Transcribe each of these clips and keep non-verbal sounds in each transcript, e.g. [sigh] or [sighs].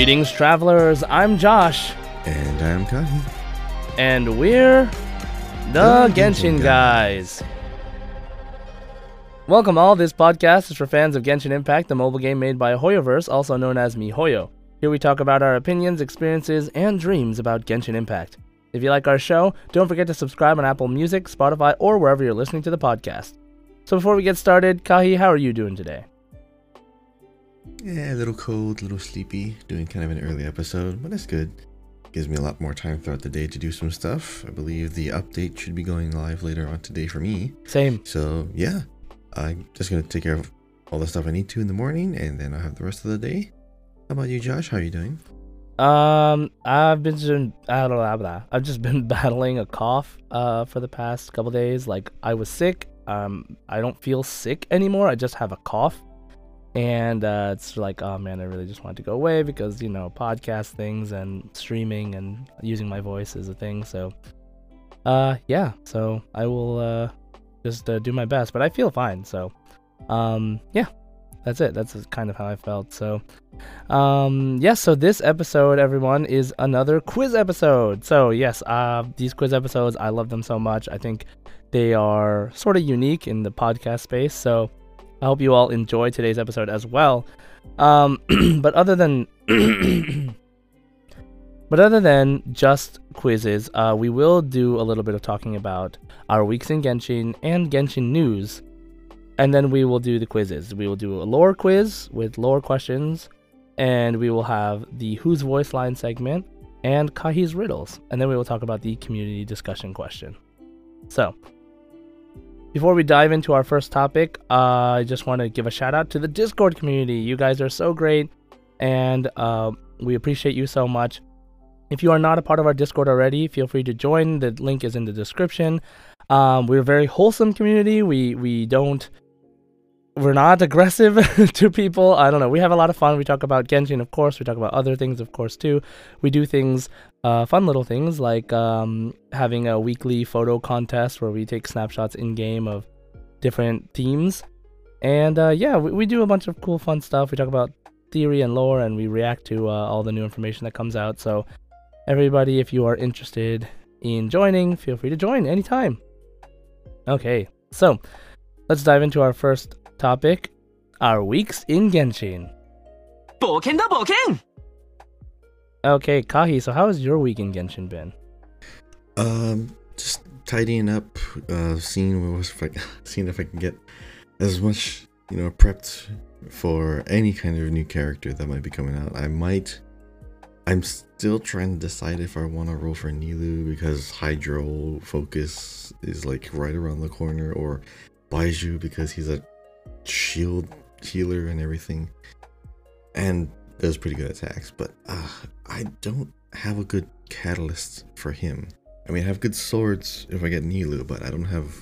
Greetings, travelers. I'm Josh, And I'm Kahi. and we're the The Genshin Genshin guys. Welcome all. This podcast is for fans of Genshin Impact, the mobile game made by Hoyoverse, also known as MiHoYo. Here we talk about our opinions, experiences, and dreams about Genshin Impact. If you like our show, don't forget to subscribe on Apple Music, Spotify, or wherever you're listening to the podcast. So before we get started, Kahi, how are you doing today? Yeah, a little cold, a little sleepy, doing kind of an early episode, but that's good. Gives me a lot more time throughout the day to do some stuff. I believe the update should be going live later on today for me. Same. So, yeah, I'm just going to take care of all the stuff I need to in the morning, and then I'll have the rest of the day. How about you, Josh? How are you doing? Um, I've been just, I don't know. I've just been [laughs] battling a cough uh for the past couple days. Like I was sick. Um, I don't feel sick anymore. I just have a cough, and uh, it's like, oh man, I really just want to go away because you know podcast things and streaming and using my voice is a thing. So, uh, yeah. So I will uh just uh, do my best, but I feel fine. So, um, yeah, that's it. That's kind of how I felt. So, um, yes. so this episode, everyone, is another quiz episode. So yes, uh, these quiz episodes, I love them so much. I think they are sort of unique in the podcast space. So I hope you all enjoy today's episode as well. Um, [clears throat] but other than [clears throat] but other than just quizzes, uh, we will do a little bit of talking about our weeks in Genshin and Genshin news. And then we will do the quizzes. We will do a lore quiz with lore questions, and we will have the Whose Voice Line segment and Kahi's riddles. And then we will talk about the community discussion question. So, before we dive into our first topic, uh, I just want to give a shout out to the Discord community. You guys are so great, and uh, we appreciate you so much. If you are not a part of our Discord already, feel free to join. The link is in the description. Um, we're a very wholesome community. We we don't we're not aggressive [laughs] to people. I don't know. We have a lot of fun. We talk about Genshin, of course. We talk about other things, of course, too. We do things, uh, fun little things like um, having a weekly photo contest where we take snapshots in game of different themes. And uh, yeah, we, we do a bunch of cool, fun stuff. We talk about theory and lore, and we react to uh, all the new information that comes out. So, everybody, if you are interested in joining, feel free to join anytime. Okay, so let's dive into our first topic our weeks in Genshin. Boken da Okay, Kahi, so how has your week in Genshin been? Um, just tidying up, uh, seeing what was if I, [laughs] seeing if I can get as much you know prepped for any kind of new character that might be coming out. I might. I'm still trying to decide if I want to roll for Nilou because Hydro Focus is like right around the corner, or Baizhu because he's a shield healer and everything, and does pretty good attacks. But uh, I don't have a good catalyst for him. I mean, I have good swords if I get Nilou, but I don't have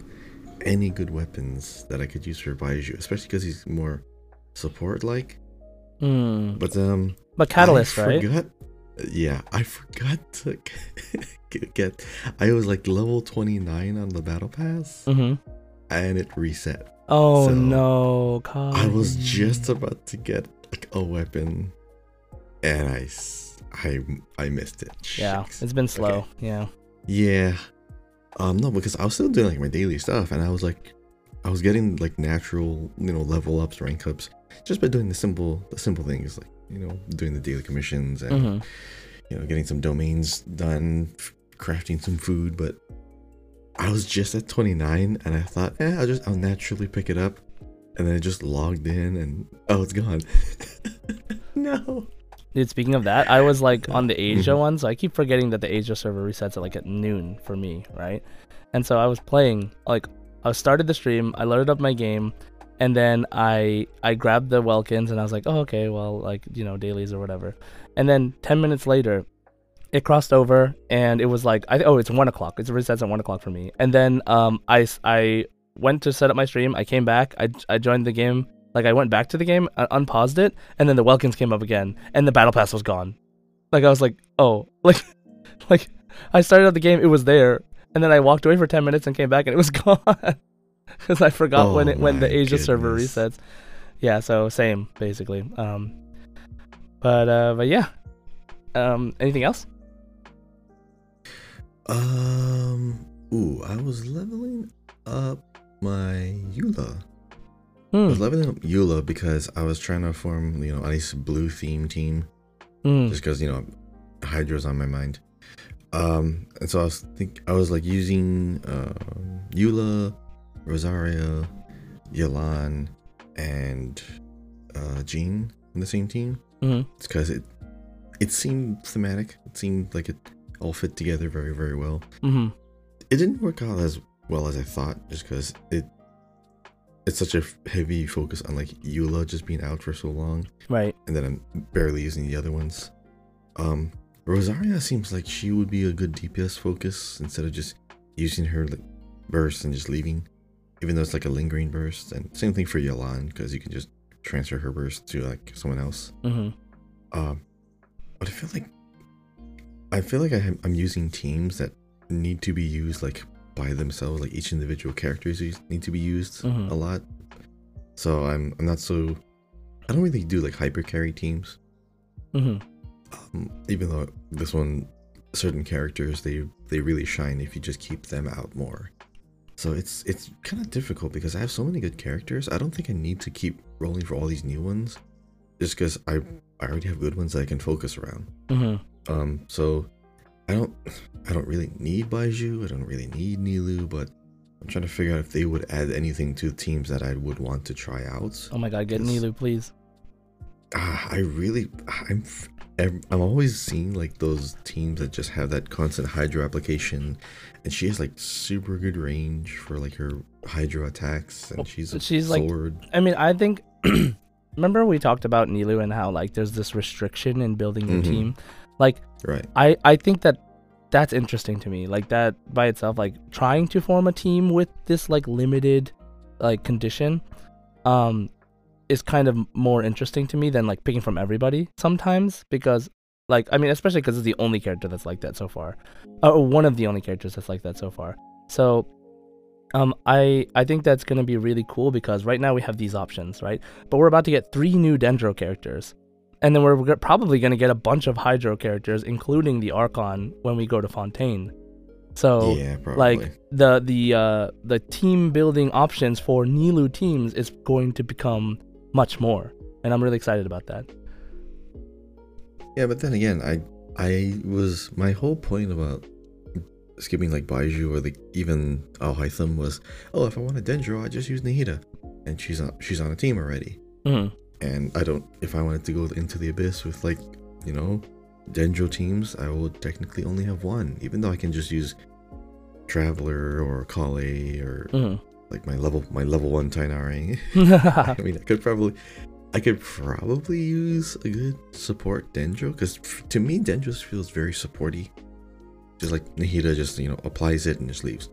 any good weapons that I could use for Baizhu, especially because he's more support like. Hmm. But um, But Catalyst, I right? Forgot, yeah, I forgot to [laughs] get. I was like level twenty nine on the battle pass, Mm-hmm. and it reset. Oh So, no, Kahi. I was just about to get like a weapon, and I I I missed it. Yeah, it's been slow. Okay. Yeah. Yeah. Um, no, because I was still doing like my daily stuff, and I was like, I was getting like natural, you know, level ups, rank ups, just by doing the simple, the simple things like you know, doing the daily commissions and Mm-hmm. you know, getting some domains done, crafting some food. But I was just at 29, and I thought, eh, I'll just, I'll naturally pick it up, and then I just logged in, and oh, it's gone. [laughs] no. Dude, speaking of that, I was like on the Asia Mhm. one, so I keep forgetting that the Asia server resets at like at noon for me, right? And so I was playing, like, I started the stream, I loaded up my game, and then I I grabbed the Welkins and I was like, oh okay, well like you know dailies or whatever. And then ten minutes later, it crossed over and it was like I oh it's one o'clock. it resets at one o'clock for me. And then um I I went to set up my stream. I came back. I I joined the game. Like I went back to the game, uh, unpaused it, and then the Welkins came up again, and the battle pass was gone. Like I was like, oh, [laughs] like like I started up the game, it was there, and then I walked away for ten minutes and came back and it was [laughs] gone because I forgot when Oh it when the Asia server resets. Yeah, so same basically. Um, but uh, but yeah, Um, anything else? Um. Ooh, I was leveling up my Eula. I Hmm. was leveling up Eula because I was trying to form, you know, a nice blue theme team. Hmm. Just because you know, Hydro's on my mind. Um, and so I was think I was like using um Eula, Rosaria, Yelan, and uh, Jean in the same team. hmm It's because it it seemed thematic. It seemed like it all fit together very very well. hmm It didn't work out as well as I thought, just because it it's such a heavy focus on like Eula just being out for so long, Right. and then I'm barely using the other ones. Um, Rosaria seems like she would be a good DPS focus instead of just using her like burst and just leaving, even though it's like a lingering burst. And same thing for Yelan because you can just transfer her burst to like someone else. hmm Um, but I feel like I feel like I am, using teams that need to be used like by themselves. Like each individual characters need to be used Mhm. a lot. So I'm I'm not so I don't really do like hyper carry teams. hmm Um, even though this one certain characters they they really shine if you just keep them out more. So it's it's kind of difficult because I have so many good characters. I don't think I need to keep rolling for all these new ones, just because I I already have good ones that I can focus around. hmm Um, so I don't I don't really need Baizhu. I don't really need Nilou, but I'm trying to figure out if they would add anything to teams that I would want to try out. Oh my god, get Nilou, please. Ah, I really I'm I'm always seeing like those teams that just have that constant hydro application, and she has like super good range for like her hydro attacks, and Well, she's a she's, like, sword. I mean, I think. [clears throat] remember we talked about Nilou and how like there's this restriction in building your Mhm. team. Like right. I I think that that's interesting to me. Like that by itself, like trying to form a team with this like limited like condition, um, is kind of more interesting to me than like picking from everybody sometimes because like I mean especially because it's the only character that's like that so far, or one of the only characters that's like that so far. So. Um, I I think that's gonna be really cool because right now we have these options, right? But we're about to get three new Dendro characters, and then we're probably going to get a bunch of Hydro characters, including the Archon, when we go to Fontaine. So, yeah, like the the uh, the team building options for Nilou teams is going to become much more, and I'm really excited about that. Yeah, but then again, I I was my whole point about skipping like Baizhu or like even Alhaitham was, oh, if I want a Dendro, I just use Nahida, and she's on she's on a team already. Mhm. And I don't if I wanted to go into the abyss with like you know Dendro teams, I would technically only have one, even though I can just use Traveler or Collei or Mhm. like my level my level one Tighnari. [laughs] [laughs] I mean, I could probably, I could probably use a good support Dendro because to me Dendro feels very supporty. Just like Nahida just you know applies it and just leaves.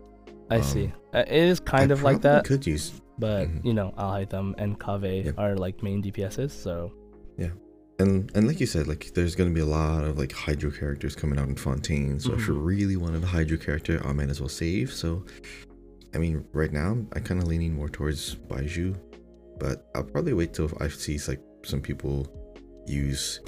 I Um, see. Uh, It is kind I of like that, Could use but Mhm. you know, Alhaitham and Kaveh are like main DPSs, so yeah. and and like you said, like there's gonna be a lot of like Hydro characters coming out in Fontaine. So if you really wanted a Hydro character, I might as well save. So, I mean, right now I'm kind of leaning more towards Baizhu, but I'll probably wait till I see like some people use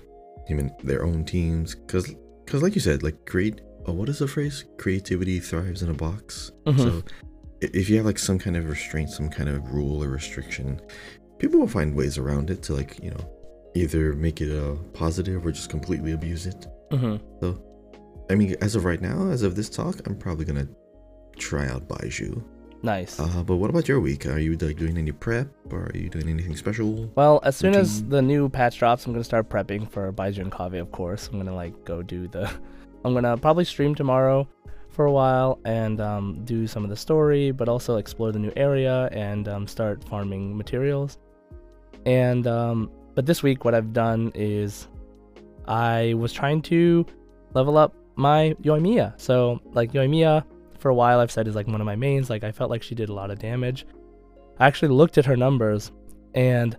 him in their own teams, because because like you said, like create. Oh, what is the phrase? Creativity thrives in a box. Mhm. So if you have like some kind of restraint, some kind of rule or restriction, people will find ways around it to like you know either make it a positive or just completely abuse it. Mhm. So, I mean, as of right now, as of this talk, I'm probably gonna try out Baizhu. nice. Uh, but what about your week? Are you like doing any prep or are you doing anything special? Well, as soon as the new patch drops, I'm gonna start prepping for Baizhu and Kaveh, of course. I'm gonna like go do the. [laughs] I'm gonna probably stream tomorrow for a while and um, do some of the story, but also explore the new area and um, start farming materials. And um, but this week, what I've done is I was trying to level up my Yoimiya. So like Yoimiya, for a while I've said is like one of my mains. Like I felt like she did a lot of damage. I actually looked at her numbers and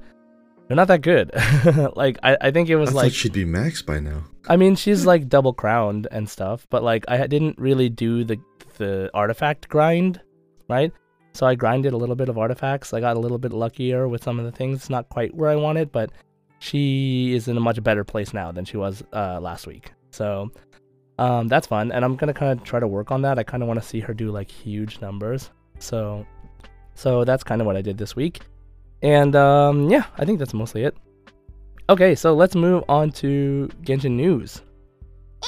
they're not that good. [laughs] like I, I think it was I like she'd be max by now. I mean she's like double crowned and stuff, but like I didn't really do the the artifact grind, right? So I grinded a little bit of artifacts. I got a little bit luckier with some of the things. Not quite where I wanted, but she is in a much better place now than she was uh, last week. So um, that's fun, and I'm gonna kind of try to work on that. I kind of want to see her do like huge numbers. So so that's kind of what I did this week, and um, yeah, I think that's mostly it. Okay, so let's move on to Genshin news. [laughs]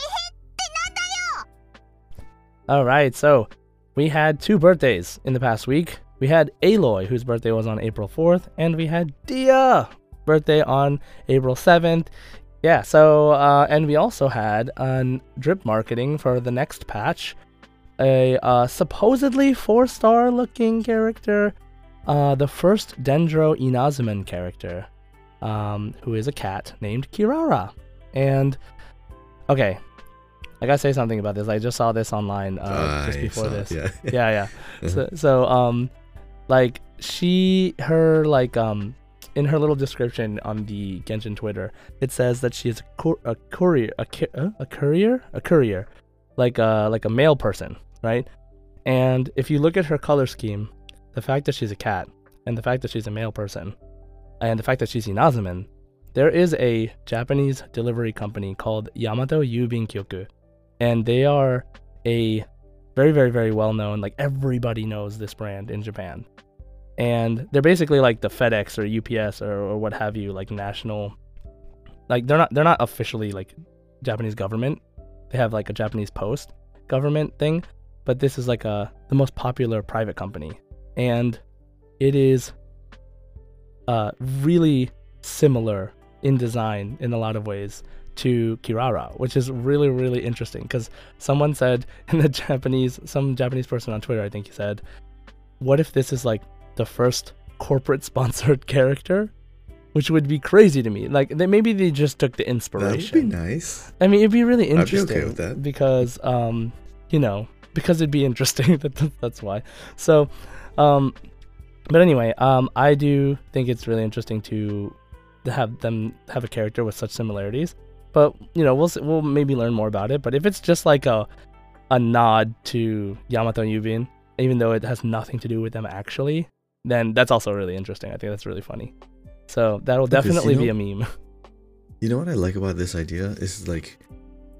All right, so we had two birthdays in the past week. We had Aloy, whose birthday was on April 4th, and we had Dehya, birthday on April 7th. Yeah, so, uh, and we also had on drip marketing for the next patch a uh, supposedly four star looking character, uh, the first Dendro Inazuman character, um, who is a cat named Kirara. And, okay, I gotta say something about this. I just saw this online uh, just before saw- this. [laughs] Yeah. yeah, yeah. [laughs] So, so um, like she, her like um, in her little description on the Genshin Twitter, it says that she is a, a courier, a, ki- uh, a courier, a courier, like a like a male person, right? And if you look at her color scheme, the fact that she's a cat and the fact that she's a male person, and the fact that she's Inazuman, there is a Japanese delivery company called Yamato Yubin Kyoku, and they are a very very very well known like everybody knows this brand in japan. And they're basically like the fedex or ups or, or what have you like national like they're not they're not officially like japanese government. They have like a japanese post government thing but this is like a the most popular private company and it is uh really similar in design in a lot of ways to Kirara, which is really really interesting because someone said [laughs] in the Japanese, some Japanese person on Twitter, I think he said, "What if this is like the first corporate [laughs] sponsored character?" Which would be crazy to me. Like they, maybe they just took the inspiration. That would be nice. I mean, it'd be really interesting. I'd be okay with that. because, um, you know, because it'd be interesting. [laughs] that that's why. So, um, but anyway, um, I do think it's really interesting to to have them have a character with such similarities. But you know, we'll we'll maybe learn more about it. But if it's just like a a nod to Yamato and Yubin, even though it has nothing to do with them actually, then that's also really interesting. I think that's really funny. So that'll Because, you definitely be a meme. [laughs] You know what I like about this idea is like,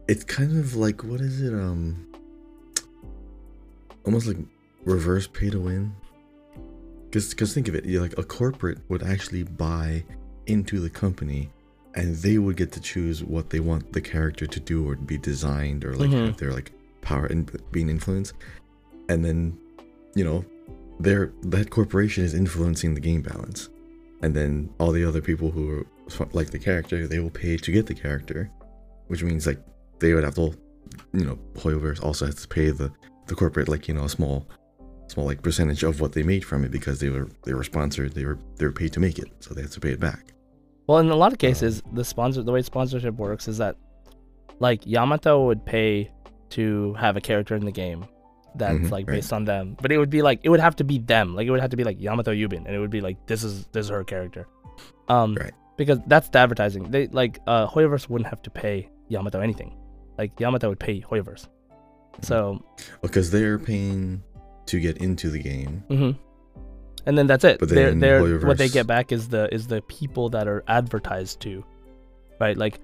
it's kind of like what is it? Um, almost like reverse pay to win. Because because think of it, you're like a corporate would actually buy into the company, and they would get to choose what they want the character to do or be designed or like Mhm. have their like power and being influenced, and then, you know, their that corporation is influencing the game balance and then all the other people who are like the character they will pay to get the character which means like they would have to you know Hoyoverse also has to pay the the corporate like you know a small small like percentage of what they made from it because they were they were sponsored they were they were paid to make it so they had to pay it back Well, in a lot of cases, the sponsor, the way sponsorship works is that, like Yamato would pay to have a character in the game that's Mhm, like right. based on them, but it would be like it would have to be them, like it would have to be like Yamato Yubin, and it would be like this is this is her character, um, Right. because that's the advertising. They like uh, Hoyoverse wouldn't have to pay Yamato anything, like Yamato would pay Hoyoverse. So, because they're paying to get into the game hmm and then that's it. But they're, then they're, what they get back is the is the people that are advertised to, right? Like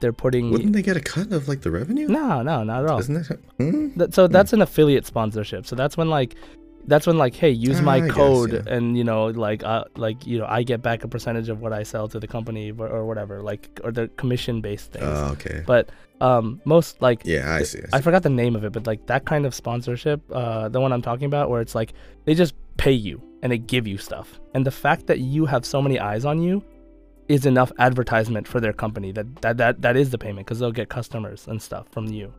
they're putting wouldn't they get a cut of like the revenue No, no, not at all. isn't that hmm? That, so that's an affiliate sponsorship. So that's when like that's when like hey, use Ah, my guess, code yeah. and you know like uh like you know I get back a percentage of what I sell to the company or, or whatever like or the commission based things. oh okay but um most like yeah i see, I see. I forgot the name of it, but like that kind of sponsorship, uh, the one I'm talking about, where it's like they just pay you and they give you stuff, and the fact that you have so many eyes on you is enough advertisement for their company. That that that, that is the payment because they'll get customers and stuff from you.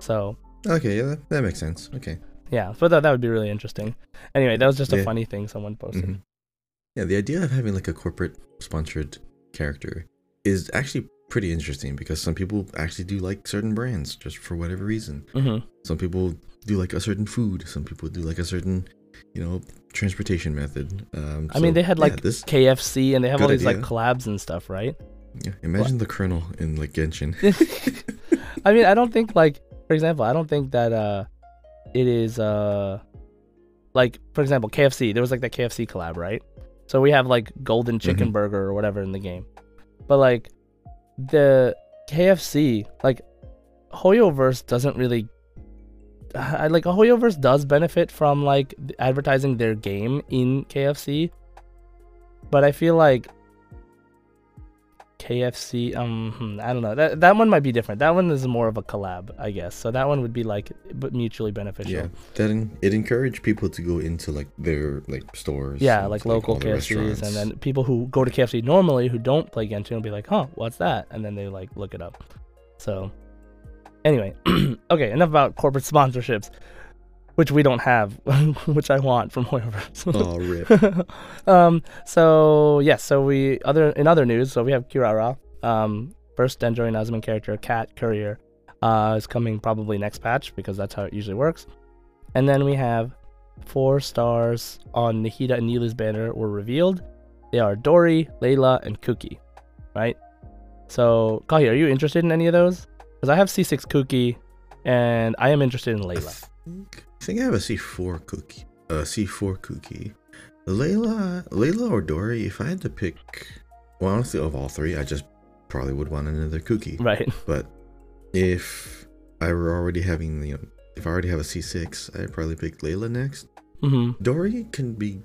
So okay yeah that, that makes sense okay yeah, so that that would be really interesting. Anyway, that was just a Yeah. funny thing someone posted. Mhm. Yeah, the idea of having like a corporate sponsored character is actually pretty interesting because some people actually do like certain brands just for whatever reason. hmm Some people do like a certain food. Some people do like a certain, you know, transportation method. Um, I mean, they had yeah, like this. KFC and they have all these like collabs and stuff, right? Yeah, imagine the Colonel in like Genshin. [laughs] I mean, I don't think like for example, I don't think that uh it is uh like for example, KFC. There was like that KFC collab, right? So we have like golden chicken Mhm. burger or whatever in the game. But like the KFC, like Hoyoverse doesn't really. I like Hoyoverse does benefit from like advertising their game in KFC, but I feel like KFC. Um, hmm, I don't know. That that one might be different. That one is more of a collab, I guess. So that one would be like, but mutually beneficial. Yeah, that it encouraged people to go into like their like stores. Yeah, like local the KFCs, and then people who go to KFC normally who don't play Genshin will be like, "Huh, what's that?" And then they like look it up. So, anyway, [clears throat] okay, enough about corporate [laughs] sponsorships, which we don't have, [laughs] which I want from Hoyoverse. oh rip. [laughs] um. So yes. So we other in other news. So we have Kirara. Um. First and Inazuma character, Cat Courier, uh, is coming probably next patch because that's how it usually works. And then we have four stars on Nahida and Nilou's banner were revealed. They are Dori, Layla, and Kuki. Right. So Kahi, are you interested in any of those? Because I have C6 Kuki, and I am interested in I Layla. think, I think I have a C4 Kuki. Uh, C4 Kuki. Layla, Layla or Dori. If I had to pick, well, honestly, of all three, I just probably would want another Kuki. Right. [laughs] But if I were already having, you know, if I already have a C6, I'd probably pick Layla next. hmm Dori can be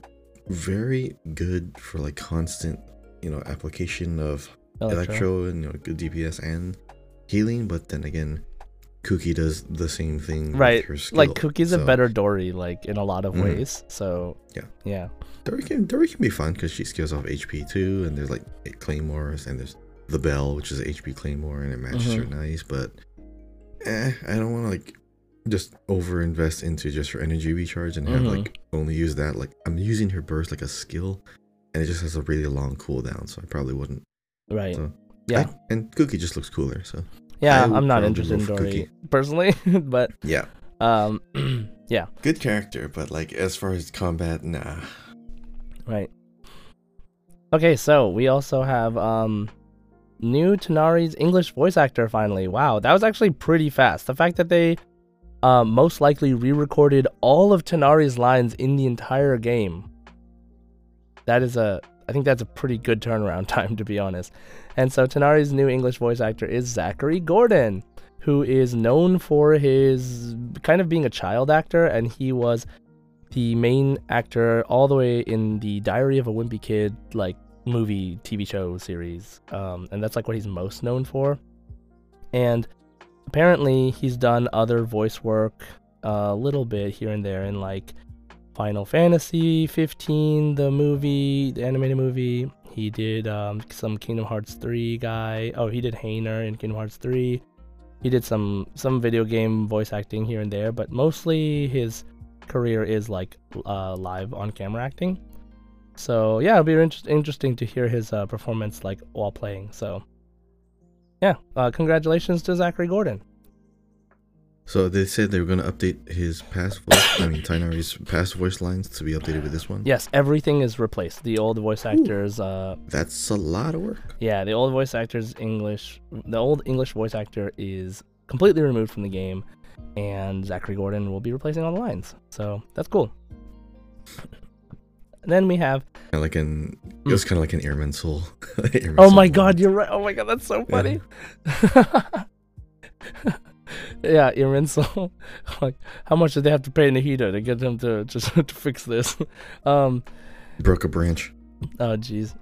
very good for like constant, you know, application of electro, and you know, good DPS and healing. But then again, Kuki does the same thing. with Right. her Like skill, Kuki's a better Dori, like in a lot of Mhm. ways. So Yeah. yeah, Dori can Dori can be fun because she scales off HP too, and there's like claymores, and there's the bell, which is HP claymore, and it matches her Mhm. nice. But eh, I don't want to like just over invest into just her energy recharge and have Mhm. like only use that. Like I'm using her burst like a skill, and it just has a really long cooldown, so I probably wouldn't. right. So, yeah, I- and Kuki just looks cooler, so yeah. I'm not interested in Dori Kuki. personally, [laughs] but yeah, um, [clears throat] yeah, good character, but like as far as combat, nah. right. Okay, so we also have um new Tighnari's English voice actor finally. Wow, that was actually pretty fast. The fact that they uh, most likely re-recorded all of Tighnari's lines in the entire game. That is a I think that's a pretty good turnaround [laughs] time to be honest. And so Tighnari's new English voice actor is Zachary Gordon, who is known for his kind of being a child actor and he was the main actor all the way in the Diary of a Wimpy Kid like movie TV show series. Um, and that's like what he's most known for. And apparently he's done other voice work a little bit here and there in like Final Fantasy 15, the movie, the animated movie. He did um, some Kingdom Hearts 3 guy. Oh, he did Hayner in Kingdom Hearts 3. He did some some video game voice acting here and there, but mostly his career is like uh, live on camera acting. So yeah, it'll be inter- interesting to hear his uh, performance like while playing. So yeah, uh, congratulations to Zachary Gordon. So they said they were going to update his past voice. I mean, Tighnari's past voice lines to be updated with this one. Yes, everything is replaced. The old voice actors, uh, That's a lot of work. yeah, the old voice actors English, the old English voice actor is completely removed from the game, and Zachary Gordon will be replacing all the lines. So that's cool. then we have Kinda like an, it was kind of like an Airman Soul. [laughs] Airman Oh Soul my line. god, you're right. Oh my god, that's so funny. yeah, [laughs] [laughs] Irinso. [laughs] like, how much did they have to pay Nahida to get them to just [laughs] to fix this? um, Broke a branch. oh jeez.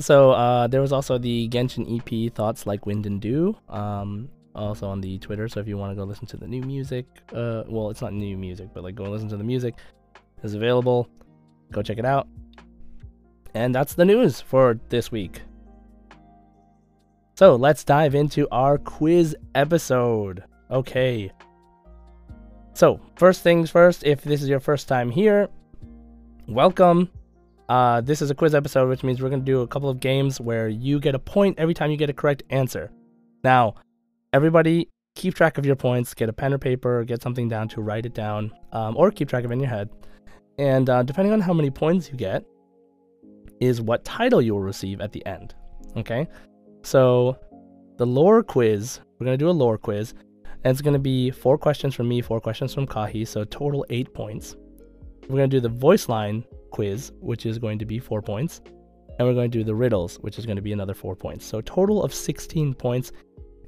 So uh, there was also the Genshin EP thoughts like Wind and Dew. Um, also on the Twitter. So if you want to go listen to the new music, uh, well, it's not new music, but like go and listen to the music, is available. Go check it out. And that's the news for this week. So let's dive into our quiz episode. Okay. So, first things first, if this is your first time here, welcome. Uh, this is a quiz episode, which means we're going to do a couple of games where you get a point every time you get a correct answer. Now, everybody keep track of your points, get a pen or paper, get something down to write it down, um, or keep track of it in your head. And uh, depending on how many points you get, is what title you will receive at the end. Okay? So, the lore quiz, we're going to do a lore quiz, and it's going to be four questions from me, four questions from Kahi, so total eight points. We're going to do the voice line quiz, which is going to be four points, and we're going to do the riddles, which is going to be another four points. So, total of 16 points,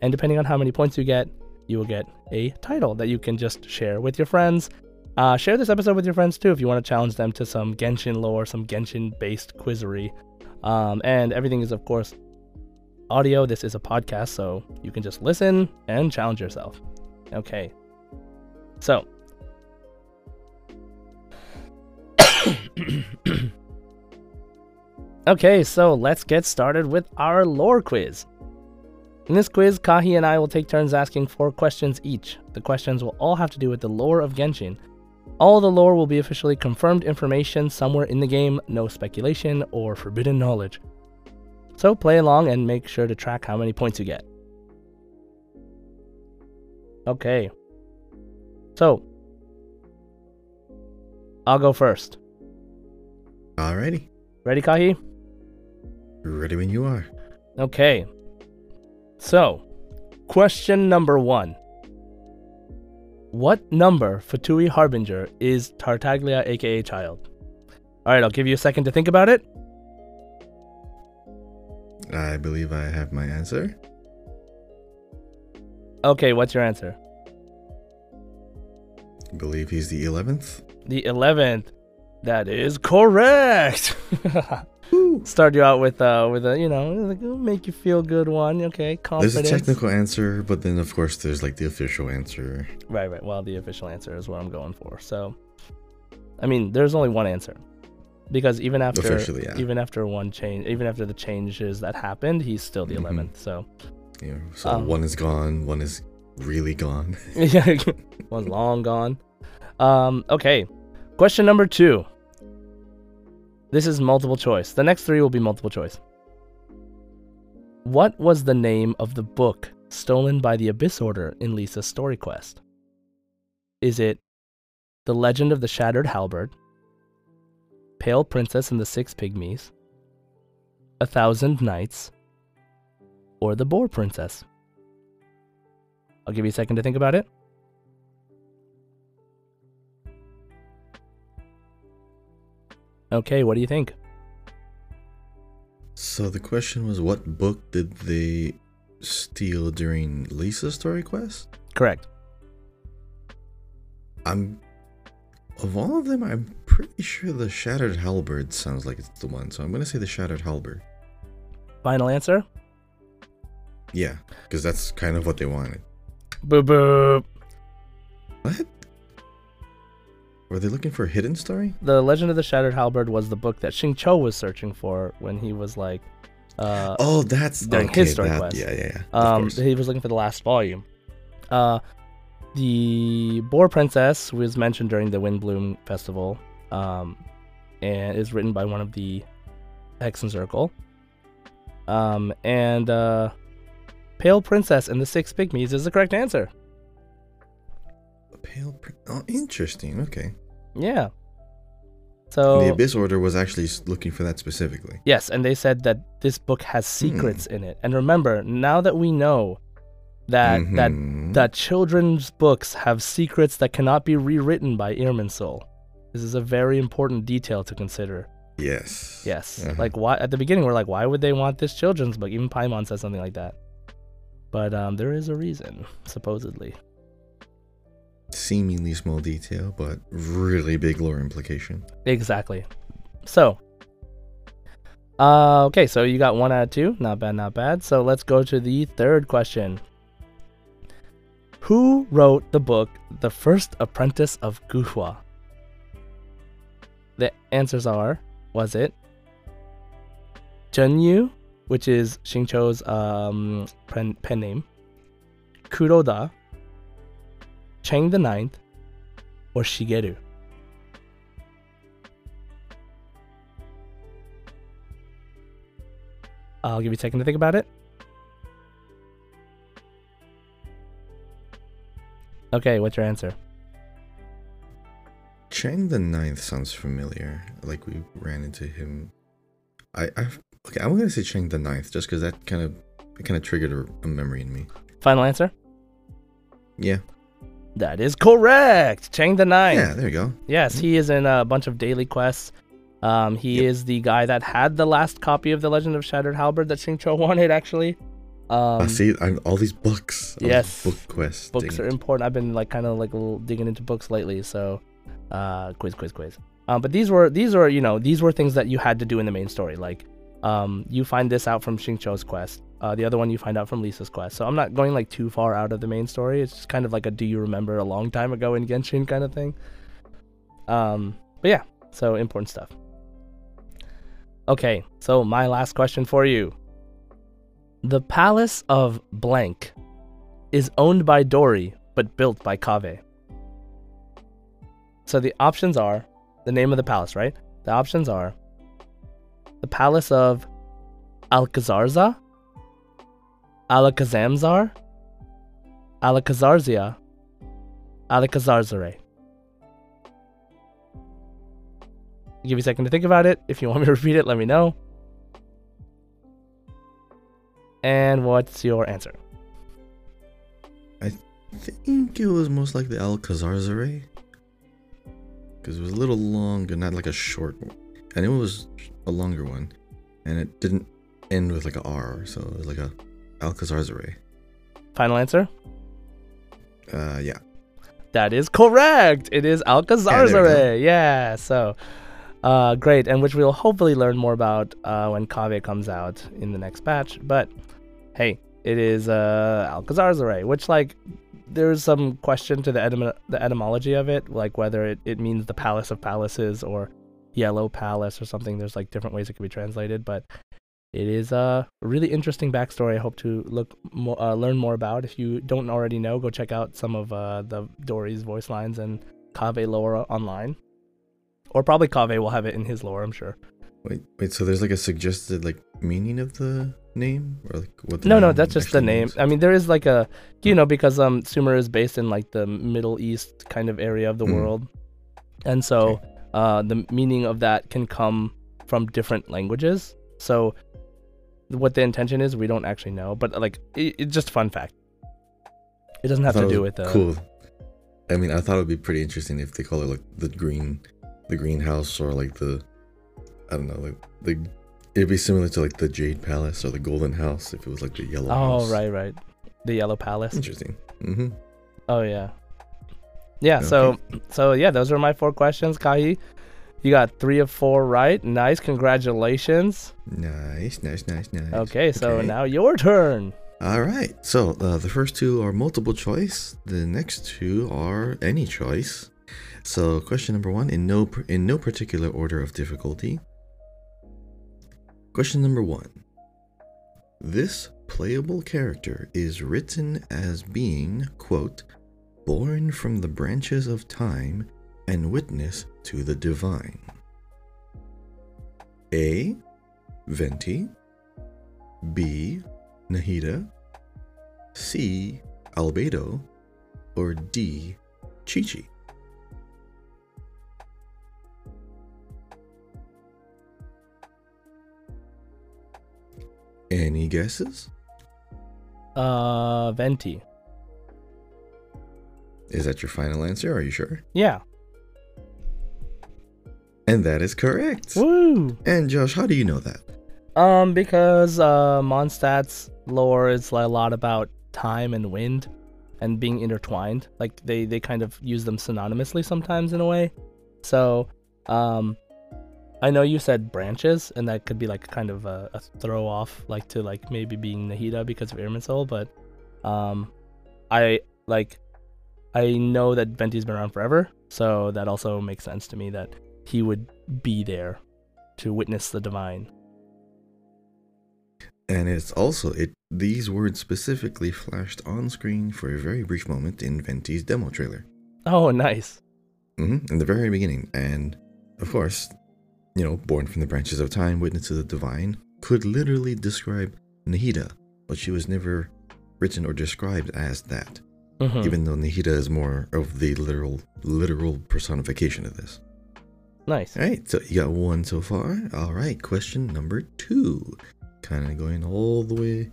and depending on how many points you get, you will get a title that you can just share with your friends. Uh, share this episode with your friends too if you want to challenge them to some Genshin lore, some Genshin based quizzery. Um, and everything is, of course, audio. This is a podcast, so you can just listen and challenge yourself. Okay. So. [coughs] okay, so let's get started with our lore quiz. In this quiz, Kahi and I will take turns asking four questions each. The questions will all have to do with the lore of Genshin. All the lore will be officially confirmed information somewhere in the game, no speculation or forbidden knowledge. So play along and make sure to track how many points you get. Okay. So, I'll go first. Alrighty. Ready, Kahi? Ready when you are. Okay. So, question number one. What number Fatui Harbinger is Tartaglia aka Child? Alright, I'll give you a second to think about it. I believe I have my answer. Okay, what's your answer? I believe he's the 11th. The 11th. That is correct. [laughs] Start you out with uh with a you know like, make you feel good one. Okay, confidence. There's a technical answer, but then of course there's like the official answer. Right, right. Well, the official answer is what I'm going for. So, I mean, there's only one answer because even after yeah. even after one change, even after the changes that happened, he's still the Mhm. 11th. So, know, so Um, one is gone, one is really gone. [laughs] [laughs] yeah, one's long gone. Um, okay. Question number two. This is multiple choice. The next three will be multiple choice. What was the name of the book stolen by the Abyss Order in Lisa's story quest? Is it The Legend of the Shattered Halberd, Pale Princess and the Six Pygmies, A Thousand Nights, or The Boar Princess? I'll give you a second to think about it. Okay, what do you think? So the question was, what book did they steal during Lisa's story quest? Correct. I'm of all of them, I'm pretty sure the Shattered Halberd sounds like it's the one. So I'm gonna say the Shattered Halberd. Final answer? Yeah, because that's kind of what they wanted. Boop boop. What? Were they looking for a hidden story? The Legend of the Shattered Halberd was the book that Xingqiu was searching for when he was like, uh, oh, that's during okay, his story that- quest. Yeah, yeah, yeah. um, he was looking for the last volume. Uh, the Boar Princess was mentioned during the Windblume Festival, um, and is written by one of the Hexen Circle. Um, and uh, Pale Princess and the Six Pygmies is the correct answer. Pale. Pr- oh, interesting. Okay. Yeah. So the Abyss Order was actually looking for that specifically. Yes, and they said that this book has Hmm. secrets in it. And remember, now that we know that that Mhm. that children's books have secrets that cannot be rewritten by Irminsul. This is a very important detail to consider. Yes. Yes. Uh-huh. Like why at the beginning we're like, why would they want this children's book? Even Paimon says something like that. But um, there is a reason, supposedly. seemingly small detail, but really big lore implication. Exactly. So, uh, okay, so you got one out of two. Not bad, not bad. So let's go to the third question. Who wrote the book The First Apprentice of Guhua? The answers are was it Zhen Yu, which is Xingqiu's um, pen, pen name, Kuroda, Chang the Ninth, or Shigeru? I'll give you a second to think about it. Okay, what's your answer? Chang the Ninth sounds familiar. Like we ran into him. I, I okay. I'm gonna say Chang the Ninth just because that kind of it kind of triggered a, a memory in me. Final answer? Yeah. That is correct. Chang the Ninth. Yeah. There you go. Yes, he is in a bunch of daily quests. Um, he Yep. is the guy that had the last copy of the Legend of Shattered Halberd that Xingqiu [laughs] wanted, actually. Um, I see I'm, all these books. all these yes. book quests. books are important. I've been like kind of like digging into books lately, so uh, quiz, quiz, quiz. Um, but these were these are you know these were things that you had to do in the main story. Like um, you find this out from Xingqiu's quest. Uh, the other one you find out from Lisa's quest. So I'm not going like too far out of the main story. It's just kind of like a do you remember a long time ago in Genshin kind of thing. Um, but yeah, so important stuff. Okay, so my last question for you. The Palace of Blank is owned by Dori but built by Kaveh. So the options are the name of the palace, right? The options are the Palace of Alcazarza, Alakazamzar, Alakazarzia, Alakazarzare. Give you a second to think about it. If you want me to [laughs] repeat it, let me know. And what's your answer? I think it was most like the likely Alcazarzaray. Because it was a little longer, not like a short one. And it was a longer one. And it didn't end with like a R, so it was like a Alcazarzaray. Final answer? Uh, yeah. That is correct. It is Yeah, there we Alcazarzaray. Yeah, so uh, great, and which we'll hopefully learn more about uh, when Kaveh comes out in the next batch. But hey, it is uh, array, which like there's some question to the, etym- the etymology of it, like whether it, it means the palace of palaces or yellow palace or something. There's like different ways it could be translated, but it is a really interesting backstory. I hope to look more, uh, learn more about. If you don't already know, go check out some of uh, the Dori's voice lines and Kaveh lore online, or probably Kaveh will have it in his lore. I'm sure. Wait, wait, so there's like a suggested like meaning of the name? Or like what the No, no, that's just the name. means? I mean, there is like a, you know, because um, Sumer is based in like the Middle East kind of area of the Mm. world, and so uh, the meaning of that can come from different languages. So, what the intention is, we don't actually know, but like, it, it's just a fun fact. It doesn't have to do with uh, cool. I mean, I thought it would be pretty interesting if they call it like the green, the greenhouse, or like the, I don't know, like the. It'd be similar to like the Jade Palace or the Golden House if it was like the Yellow Oh House. right, right, the Yellow Palace. Interesting. Mm-hmm. Oh yeah, yeah. So so yeah, those are my four questions, Kahi. You got three of four right. Nice, congratulations. Nice, nice, nice, nice. Okay, so Okay. now your turn. All right. So uh, the first two are multiple choice. The next two are any choice. So question number one in no in no particular order of difficulty. Question number one. This playable character is written as being quote born from the branches of time and witness to the divine. A. Venti. B. Nahida, C. Albedo, or D. Qiqi? Any guesses? Uh, Venti. Is that your final answer? Are you sure? Yeah. And that is correct. Woo. And Josh, how do you know that? Um, because uh, Mondstadt's lore is like a lot about time and wind, and being intertwined. Like they they kind of use them synonymously sometimes in a way. So, um, I know you said branches, and that could be like kind of a, a throw off, like to like maybe being Nahida because of Irminsul, but um, I like I know that Venti's been around forever, so that also makes sense to me that he would be there to witness the divine. And it's also it these words specifically flashed on screen for a very brief moment in Venti's demo trailer. Oh, nice. hmm in the very beginning. And of course, you know, born from the branches of time, witness to the divine, could literally describe Nahida, but she was never written or described as that. Mhm. Even though Nahida is more of the literal literal personification of this. Nice. Alright, so you got one so far. Alright, question number two. Kind of going all the way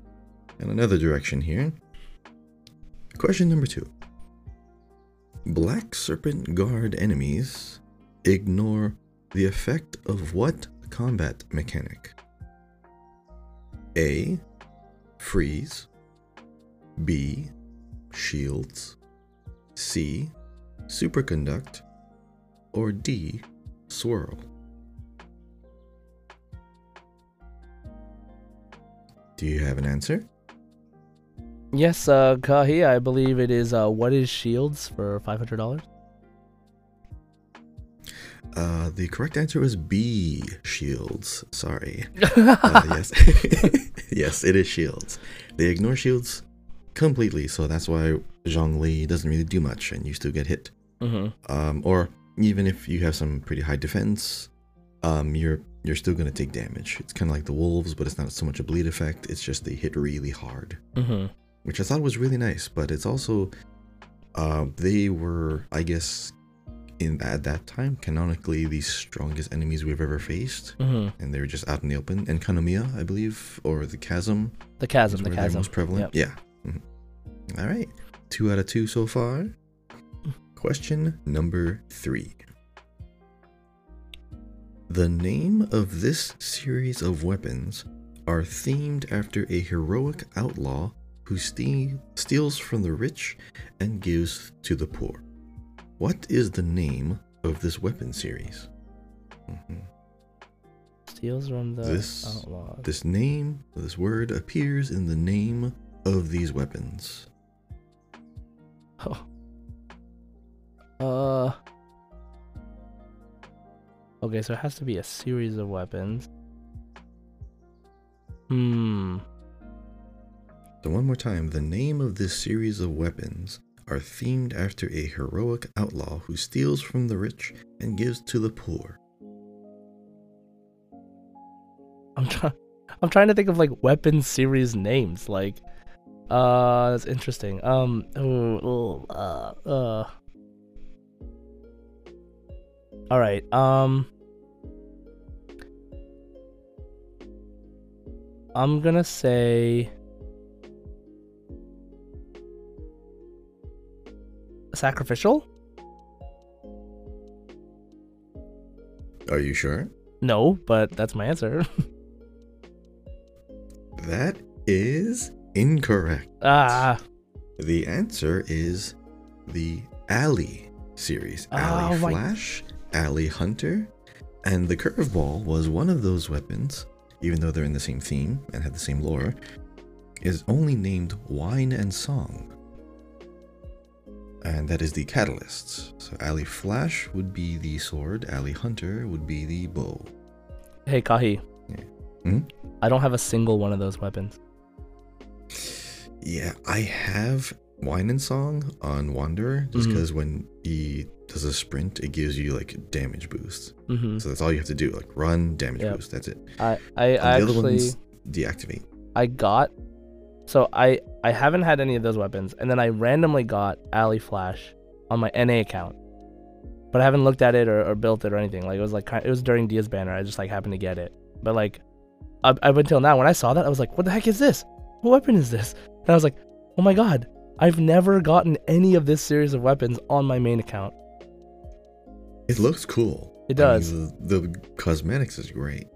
in another direction here. Question number two. Black Serpent Guard enemies ignore the effect of what combat mechanic? A. Freeze. B. Shields, C. Superconduct, or D. Swirl? Do you have an answer? Yes, uh, Kahi, I believe it is uh, What is Shields for $500? Uh, the correct answer was B. Shields. Sorry. [laughs] Uh, yes, [laughs] yes, it is Shields. They ignore Shields completely, so that's why Zhongli doesn't really do much, and you still get hit. mm-hmm. Um, or even if you have some pretty high defense, um, you're you're still gonna take damage. It's kind of like the wolves, but it's not so much a bleed effect. It's just they hit really hard, Mm-hmm. which I thought was really nice. But it's also, uh, they were, I guess, in at that time canonically the strongest enemies we've ever faced, Mm-hmm. and they were just out in the open. Enkanomiya, I believe, or the Chasm, The chasm, the chasm. most prevalent. Yep. Yeah. Mhm. All right, two out of two so far. Question number three. The name of this series of weapons are themed after a heroic outlaw who ste- steals from the rich and gives to the poor. What is the name of this weapon series? Mhm. Steals from the This- outlaws. This name, this word appears in the name of these weapons. Oh. Uh. Okay, so it has to be a series of weapons. Hmm. So, one more time, the name of this series of weapons are themed after a heroic outlaw who steals from the rich and gives to the poor. I'm trying. I'm trying to think of like weapon series names. Like, uh, that's interesting. Um. ooh, uh. Uh. All right. Um. I'm gonna say. Sacrificial? Are you sure? No, but that's my answer. [laughs] That is incorrect. ah. The answer is the Alley series Oh, Alley my- Flash, Alley Hunter, and the Curveball was one of those weapons, even though they're in the same theme and have the same lore, is only named Wine and Song. And that is the catalysts. So Alley Flash would be the sword, Alley Hunter would be the bow. Hey, Kahi. Yeah. Hmm? I don't have a single one of those weapons. Yeah, I have Wine and Song on Wanderer just because when he does a sprint, it gives you like damage boosts. hmm So that's all you have to do, like run, damage Yep. boost. That's it. I I, I actually ones deactivate. I got so I I haven't had any of those weapons, and then I randomly got Alley Flash on my NA account, but I haven't looked at it or, or built it or anything. Like it was like it was during Dehya's banner. I just like happened to get it, but like up, up until now, when I saw that, I was like, what the heck is this? What weapon is this? And I was like, oh my god, I've never gotten any of this series of weapons on my main account. It looks cool. It I mean, does. the, the cosmetics is great,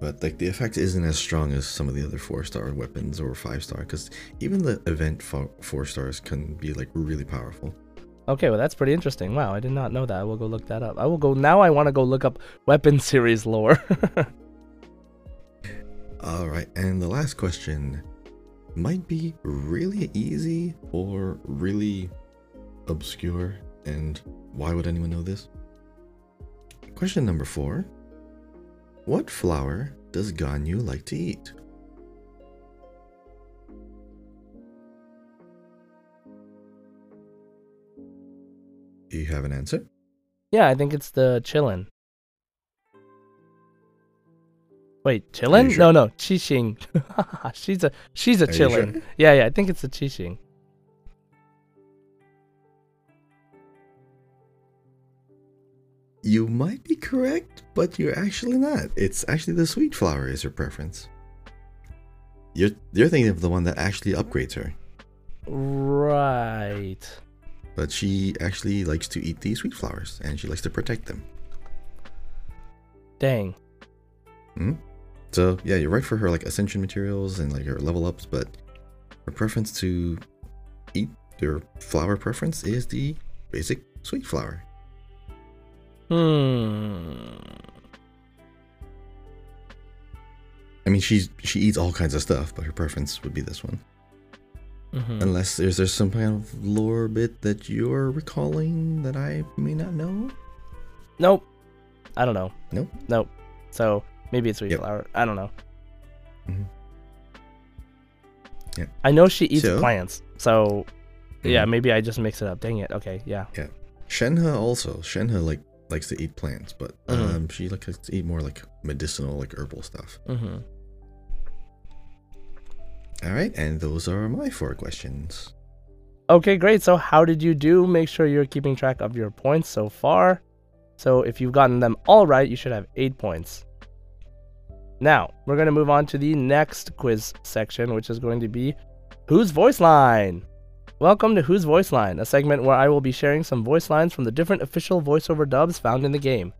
but like the effect isn't as strong as some of the other four star weapons or five star. Because even the event fo- four stars can be like really powerful. Okay, well that's pretty interesting. Wow, I did not know that. I will go look that up. I will go now. I want to go look up weapon [laughs] series lore. [laughs] All right, and the last question might be really easy or really obscure. And why would anyone know this? Question number four What flower does Ganyu like to eat? Do you have an answer? Yeah, I think it's the chillin. Wait, chillin? sure? No, no, Qingxin. [laughs] she's a she's a you sure? Yeah, yeah, I think it's a Qingxin. You might be correct, but you're actually not. It's actually the sweet flower is her preference. You're you're thinking of the one that actually upgrades her, Right. but she actually likes to eat the sweet flowers and she likes to protect them. Dang. Hmm? So yeah, you're right for her like ascension materials and like her level ups, but her preference to eat their flower preference is the basic sweet flower. Hmm. I mean, she's she eats all kinds of stuff, but her preference would be this one. Mhm. Unless there's there's some kind of lore bit that you're recalling that I may not know. Nope. I don't know. Nope. Nope. So maybe it's sweet Yep. flower. I don't know. Mhm. Yeah. I know she eats So- plants. So yeah, Mhm. maybe I just mix it up. Dang it. Okay. Yeah. Yeah. Shenhe also. Shenhe like likes to eat plants, but Mhm. um, she likes to eat more like medicinal, like herbal stuff. Mm-hmm. All right, and those are my four questions. Okay, great. So how did you do? Make sure you're keeping track of your points so far. So if you've gotten them all right, you should have eight points. Now, we're going to move on to the next quiz section, which is going to be Whose Voice Line? Welcome to Whose Voice Line, a segment where I will be sharing some voice lines from the different official voiceover dubs found in the game.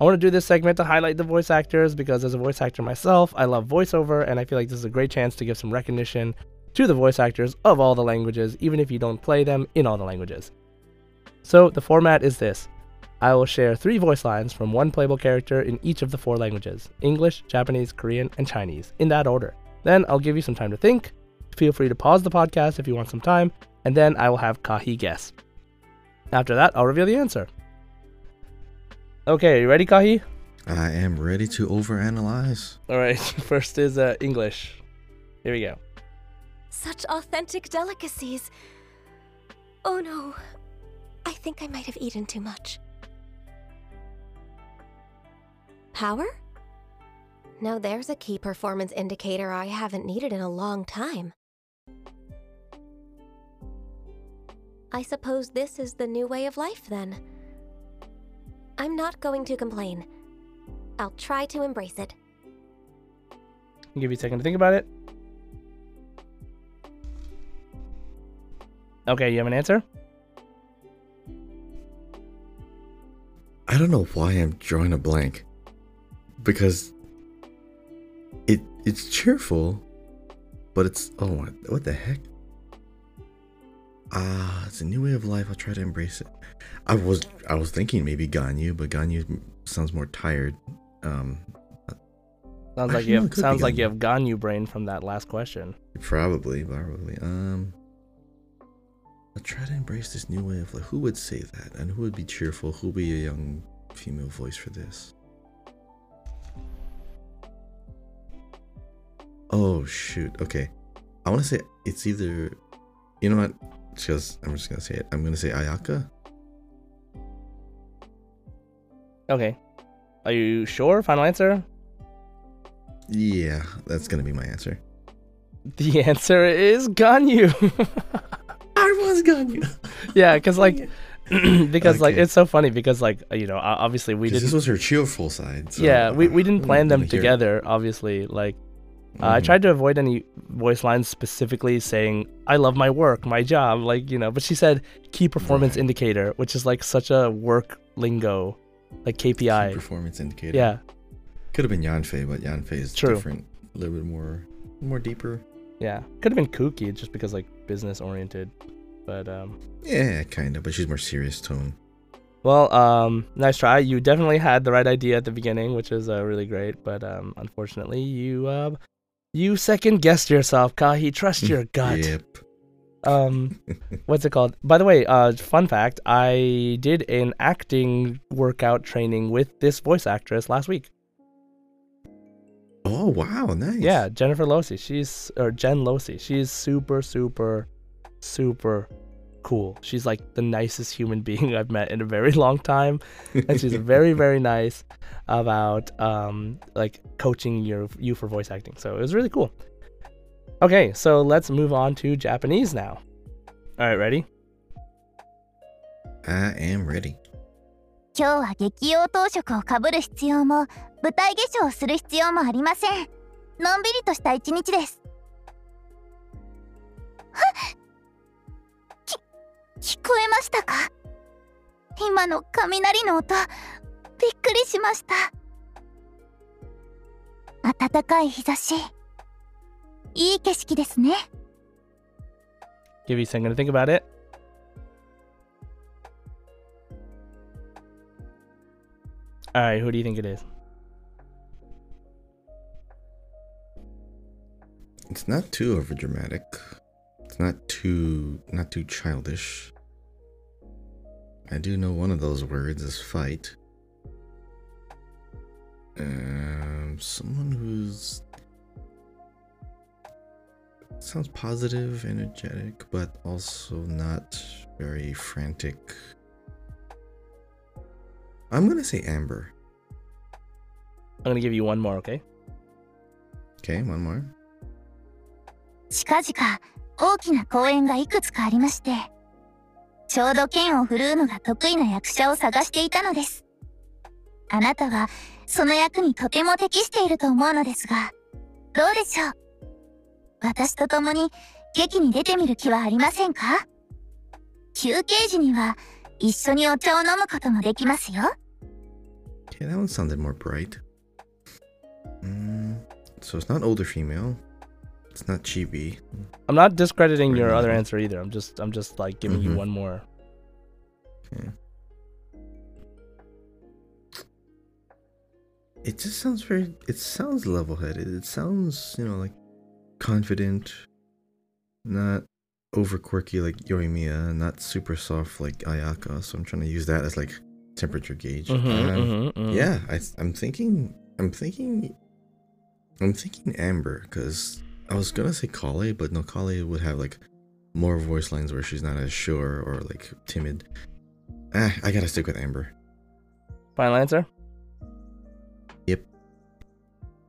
I want to do this segment to highlight the voice actors because, as a voice actor myself, I love voiceover and I feel like this is a great chance to give some recognition to the voice actors of all the languages, even if you don't play them in all the languages. So, the format is this I will share three voice lines from one playable character in each of the four languages English, Japanese, Korean, and Chinese, in that order. Then I'll give you some time to think. Feel free to pause the podcast if you want some time, and then I will have Kahi guess. After that, I'll reveal the answer. Okay, you ready, Kahi? I am ready to overanalyze. All right, [laughs] first is uh, English. Here we go. Such authentic delicacies. Oh no. I think I might have eaten too much. Power? Now there's a key performance indicator I haven't needed in a long time. I suppose this is the new way of life then. I'm not going to complain. I'll try to embrace it. I'll give you a second to think about it. Okay, you have an answer? I don't know why I'm drawing a blank. Because it it's cheerful, but it's oh what, what the heck? Ah, it's a new way of life. I'll try to embrace it. I was I was thinking maybe Ganyu, but Ganyu sounds more tired. Um, Sounds like you have it could be sounds like you Ganyu. have Ganyu brain from that last question. probably, probably. Um, I'll try to embrace this new way of life. Who would say that? And who would be cheerful? Who would be a young female voice for this? Oh shoot. Okay. I want to say it's either. You know what? Because I'm just gonna say it. I'm gonna say Ayaka. Okay. Are you sure? Final answer? Yeah, that's gonna be my answer. The [laughs] answer is Ganyu. [laughs] I was Ganyu. [laughs] yeah, [clears throat] because like, because like it's so funny because like you know obviously we didn't. This was her cheerful side. so, yeah, we, we didn't plan them together. Obviously, like uh, I Mhm. tried to avoid any voice lines specifically saying I love my work, my job, like you know. But she said key performance Right. indicator, which is like such a work lingo, like KPI. Key performance indicator. Yeah, Could have been Yanfei, but Yanfei is True. different. A little bit more more deeper. yeah. Could have been Kuki just because like business oriented, but um. Yeah, kind of, but she's more serious tone. Well, um, nice try. You definitely had the right idea at the beginning, which is uh, really great. But um, unfortunately, you uh, you second guessed yourself, Kahi. Trust your [laughs] gut. Yep. Um, [laughs] what's it called? By the way, uh, fun fact: I did an acting workout training with this voice actress last week. Oh wow, nice. Yeah, Jennifer Losi. She's or Jen Losi. She's super, super, super cool. She's like the nicest human [laughs] being I've met in a very long time. and she's very very nice [laughs] about um like coaching your you for voice acting so it was really cool okay so let's move on to japanese now all right ready I am ready. 今日は激用当色をかぶる必要も舞台化粧をする必要もありませんのんびりとした一日ですはっき 聞こえましたか今の雷の音びっくりしました暖かい日差しいい景色ですね Give you a second to think about it. All right, who do you think it is? It's not too overdramatic. It's not too not too childish. I do know one of those words is fight. Um, someone who's sounds positive, energetic, but also not very frantic. I'm gonna say Amber. I'm gonna give you one more, okay? Okay, one more. 近々大きな公演がいくつかありましてちょうど剣を振るうのが得意な役者を探していたのですあなたはその役にとても適していると思うのですがどうでしょう？私と共に劇に出てみる気はありませんか？休憩時には一緒にお茶を飲むこともできますよ Okay, that one sounded more bright. Mm, so it's not older female. It's not chibi. I'm not discrediting your other answer either. I'm just I'm just like giving you Mhm. one more. Okay. It just sounds very. It sounds level-headed. It sounds, you know, like confident, not over quirky like Yoimiya, not super soft like Ayaka. So I'm trying to use that as like temperature gauge. Mhm, Um, mhm, mhm. Yeah, I, I'm thinking. I'm thinking. I'm thinking Amber because I was gonna say Collei, but no, Collei would have like more voice lines where she's not as sure or like timid. Ah, I gotta stick with Amber. Final answer? Yep.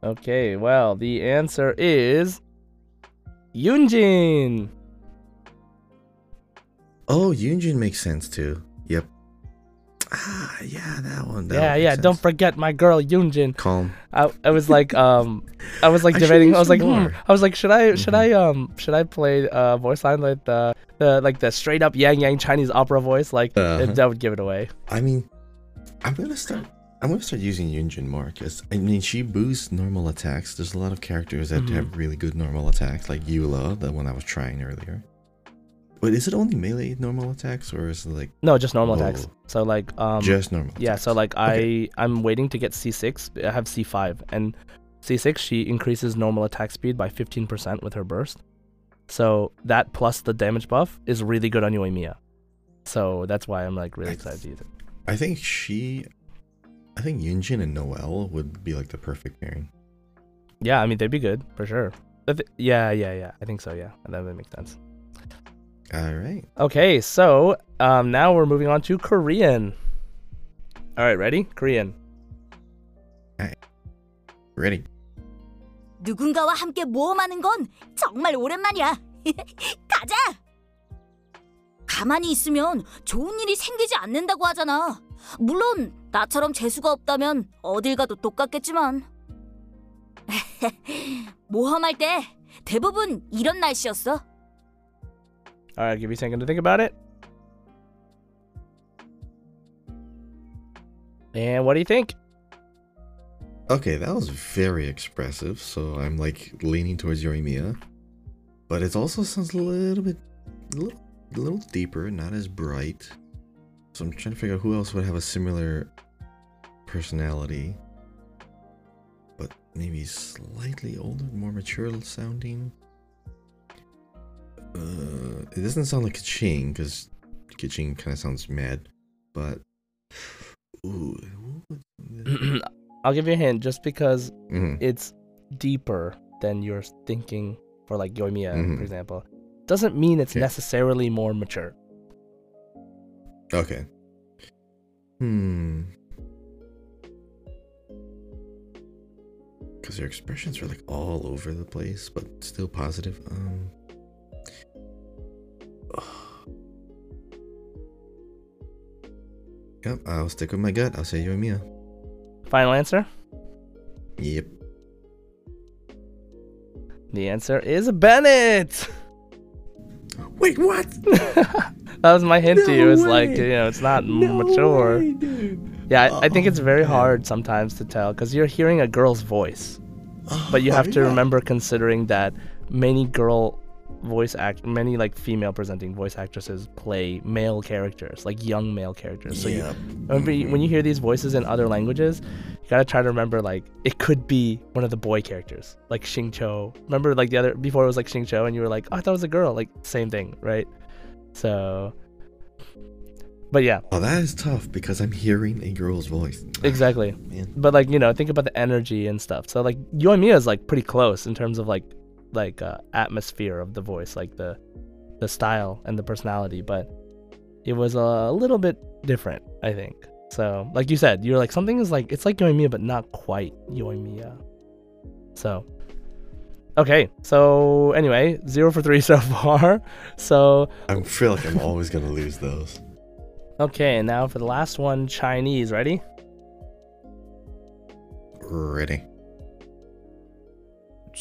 Okay, well, the answer is Yunjin. Oh, Yunjin makes sense too. Ah, yeah, that one. That yeah, one yeah, don't forget my girl Yunjin. Calm. I, I was like um I was like I debating I was like hmm. I was like should I should Mhm. I um should I play uh voice line like the the like the straight up yang yang Chinese opera voice like Uh-huh. that would give it away. I mean, I'm gonna start. I'm gonna start using Yunjin more because I mean she boosts normal attacks. There's a lot of characters that Mhm. have really good normal attacks, like Eula, the one I was trying earlier. But is it only melee normal attacks, or is it like No, just normal attacks. So like um just normal? Yeah, so attacks? like Okay. I I'm waiting to get C6. I have C5 and C6 she increases normal attack speed by 15% with her burst. So that plus the damage buff is really good on Yoimiya. So that's why I'm like really I- excited to use it. I think she, I think Yunjin and Noelle would be like the perfect pairing. Yeah, I mean they'd be good for sure. But th- yeah, yeah, yeah. I think so, yeah. That would make sense. All right. Okay, so um now we're moving on to Korean. All right, ready? Korean. Ready. 누군가와 함께 모험하는 건 정말 오랜만이야. [laughs] 가자. 가만히 있으면 좋은 일이 생기지 않는다고 하잖아. 물론 나처럼 재수가 없다면 어딜 가도 똑같겠지만. [laughs] 모험할 때 대부분 이런 날씨였어. All right, give you a second to think about it. And what do you think? Okay, that was very expressive, so I'm like leaning towards Yoimiya. But it also sounds a little bit, a little, a little deeper, not as bright. So I'm trying to figure out who else would have a similar personality, but maybe slightly older, more mature sounding. Uh, it doesn't sound like Keqing because Keqing kind of sounds mad, but ooh, [clears throat] I'll give you a hint just because Mhm. it's deeper than you're thinking for like Yoimiya, Mhm. for example. Doesn't mean it's Okay. necessarily more mature. Okay. Hmm. Because their expressions are like all over the place, but still positive. Um. Yep, I'll stick with my gut. I'll say you and Yoimiya. Final answer? Yep. The answer is Bennett. Wait, what? [laughs] that was my hint to you. It's like you know, it's not m- mature. Yeah, I, I think oh, it's Oh, very man. hard sometimes to tell because you're hearing a girl's voice, but you have to Oh, yeah. remember considering that many girl voice act many like female presenting voice actresses play male characters, like young male characters. So you, remember you- when you hear these voices in other languages, you gotta try to remember like it could be one of the boy characters, like Xingqiu. Remember like the other before it was like Xingqiu, and you were like, oh, I thought it was a girl. Like same thing, right? So, but yeah, Oh, that is tough because I'm hearing a girl's voice. [sighs] exactly. But like you know, think about the energy and stuff. So like Yoimiya is like pretty close in terms of like like uh, atmosphere of the voice, like the the style and the personality. But it was a little bit different, I think. So like you said, you're like something is like it's like Yoimiya, but not quite Yoimiya. So okay, so anyway, zero for three [laughs] so far. So I feel like I'm always gonna lose those. okay, and now for the last one, Chinese. Ready? Ready.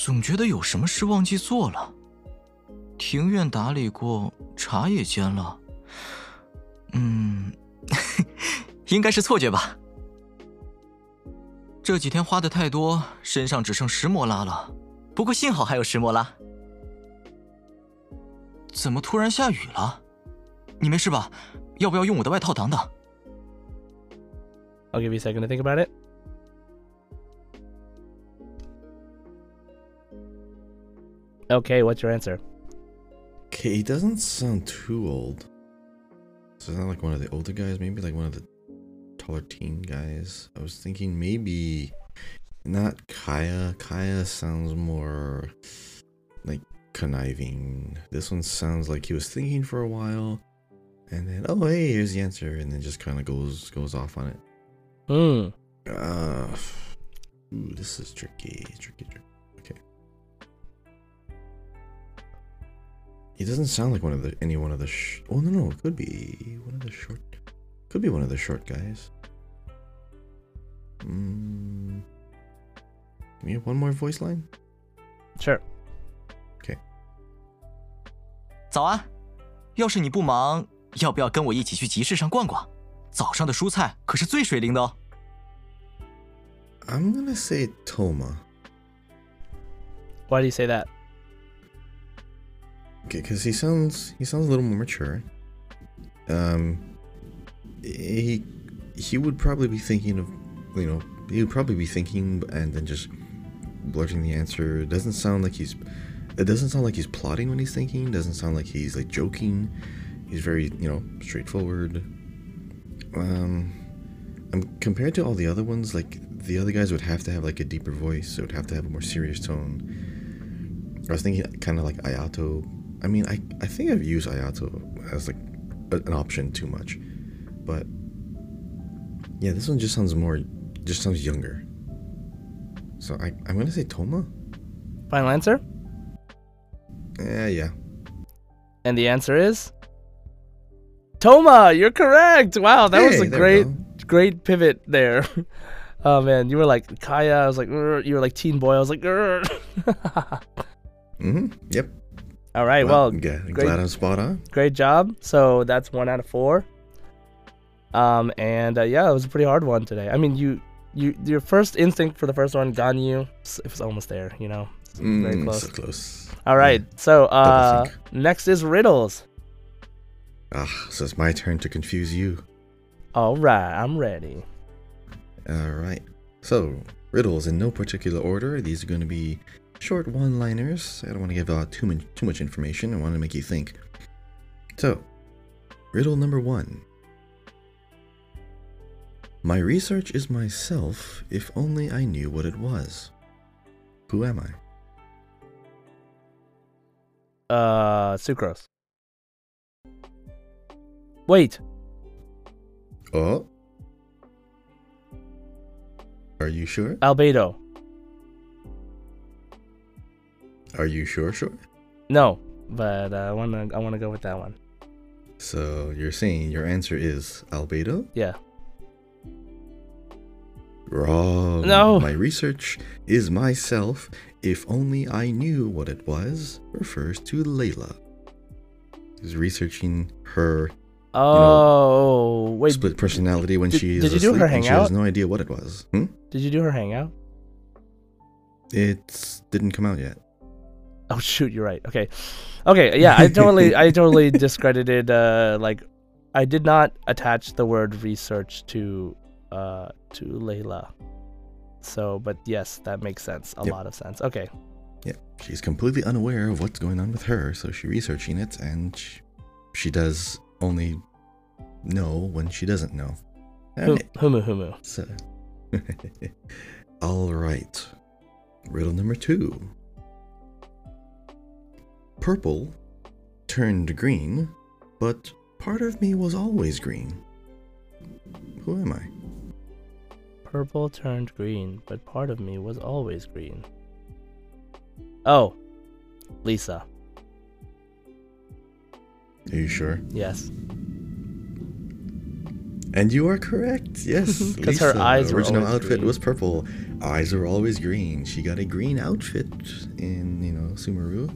总觉得有什么事忘记做了。庭院打理过，茶也煎了。嗯，[laughs] 应该是错觉吧。这几天花的太多，身上只剩石墨拉了。不过幸好还有石墨拉。怎么突然下雨了？你没事吧？要不要用我的外套挡挡？I'll give you a second to think about it. Okay, what's your answer? Okay, he doesn't sound too old. So not like one of the older guys, maybe like one of the taller teen guys. I was thinking maybe not Kaeya. Kaeya sounds more like conniving. This one sounds like he was thinking for a while and then oh hey, here's the answer and then just kind of goes goes off on it. Hmm. Uh ooh, this is tricky, tricky, tricky. He doesn't sound like one of the any one of the. Sh oh no no, it could be one of the short. Could be one of the short guys. Hmm. We have one more voice line? Sure. Okay. 早安，要是你不忙，要不要跟我一起去集市上逛逛？早上的蔬菜可是最水灵的哦。I'm gonna say Thoma. Why do you say that? Because he sounds he sounds a little more mature. Um, he he would probably be thinking of, you know, he would probably be thinking and then just blurting the answer. It doesn't sound like he's. It doesn't sound like he's plotting when he's thinking. It doesn't sound like he's like joking. He's very you know straightforward. Um, um, compared to all the other ones, like the other guys would have to have like a deeper voice. So It would have to have a more serious tone. I was thinking kind of like Ayato. I mean, I, I think I've used Ayato as like an option too much, but yeah, this one just sounds more, just sounds younger. So I I'm gonna say Thoma. Final answer? Yeah, yeah. And the answer is Thoma. You're correct. Wow, that was a great, great pivot there. [laughs] oh man, you were like Kaeya. I was like, "Grr." you were like Teen Boy. I was like, [laughs] Mm-hmm. Yep. All right. Well, yeah, great. glad I'm spot on. great job. So that's one out of four. Um, and uh, yeah, it was a pretty hard one today. I mean, you, you, your first instinct for the first one, Ganyu, it was almost there. You know, It's very Mm, close. So close. All right. So uh, next is riddles. Ah, so it's my turn to confuse you. All right, I'm ready. All right. So, riddles in no particular order. These are going to be short one-liners. I don't want to give out too much too much information. I want to make you think. So, riddle number 1. My research is myself if only I knew what it was. Who am I? Uh, sucrose. Wait. Oh. Are you sure? Albedo. Are you sure sure? No, but uh, I wanna I wanna go with that one. So, you're saying your answer is albedo? Yeah. Wrong. No. My research is myself. If only I knew what it was refers to Layla. He's researching her Oh wait. split personality when did- she is did you do her and she has hangout? no idea what it was. Hmm? Did you do her hangout? It didn't come out yet. Oh shoot, you're right. Okay, okay, yeah, I totally, I [laughs] totally discredited. Uh, like, I did not attach the word research to, uh, to Layla. So, but yes, that makes sense. A Yep. lot of sense. Okay. Yeah, she's completely unaware of what's going on with her, so she's researching it, and sh- she does only know when she doesn't know. Hum- Humu humu. so. [laughs] All right. Riddle number two. Purple turned green, but part of me was always green. Who am I? Purple turned green, but part of me was always green. Oh, Lisa. Are you sure? Yes. And you are correct. Yes, [laughs] because her eyes were original outfit green. was purple. Eyes were always green. She got a green outfit in you know Sumeru,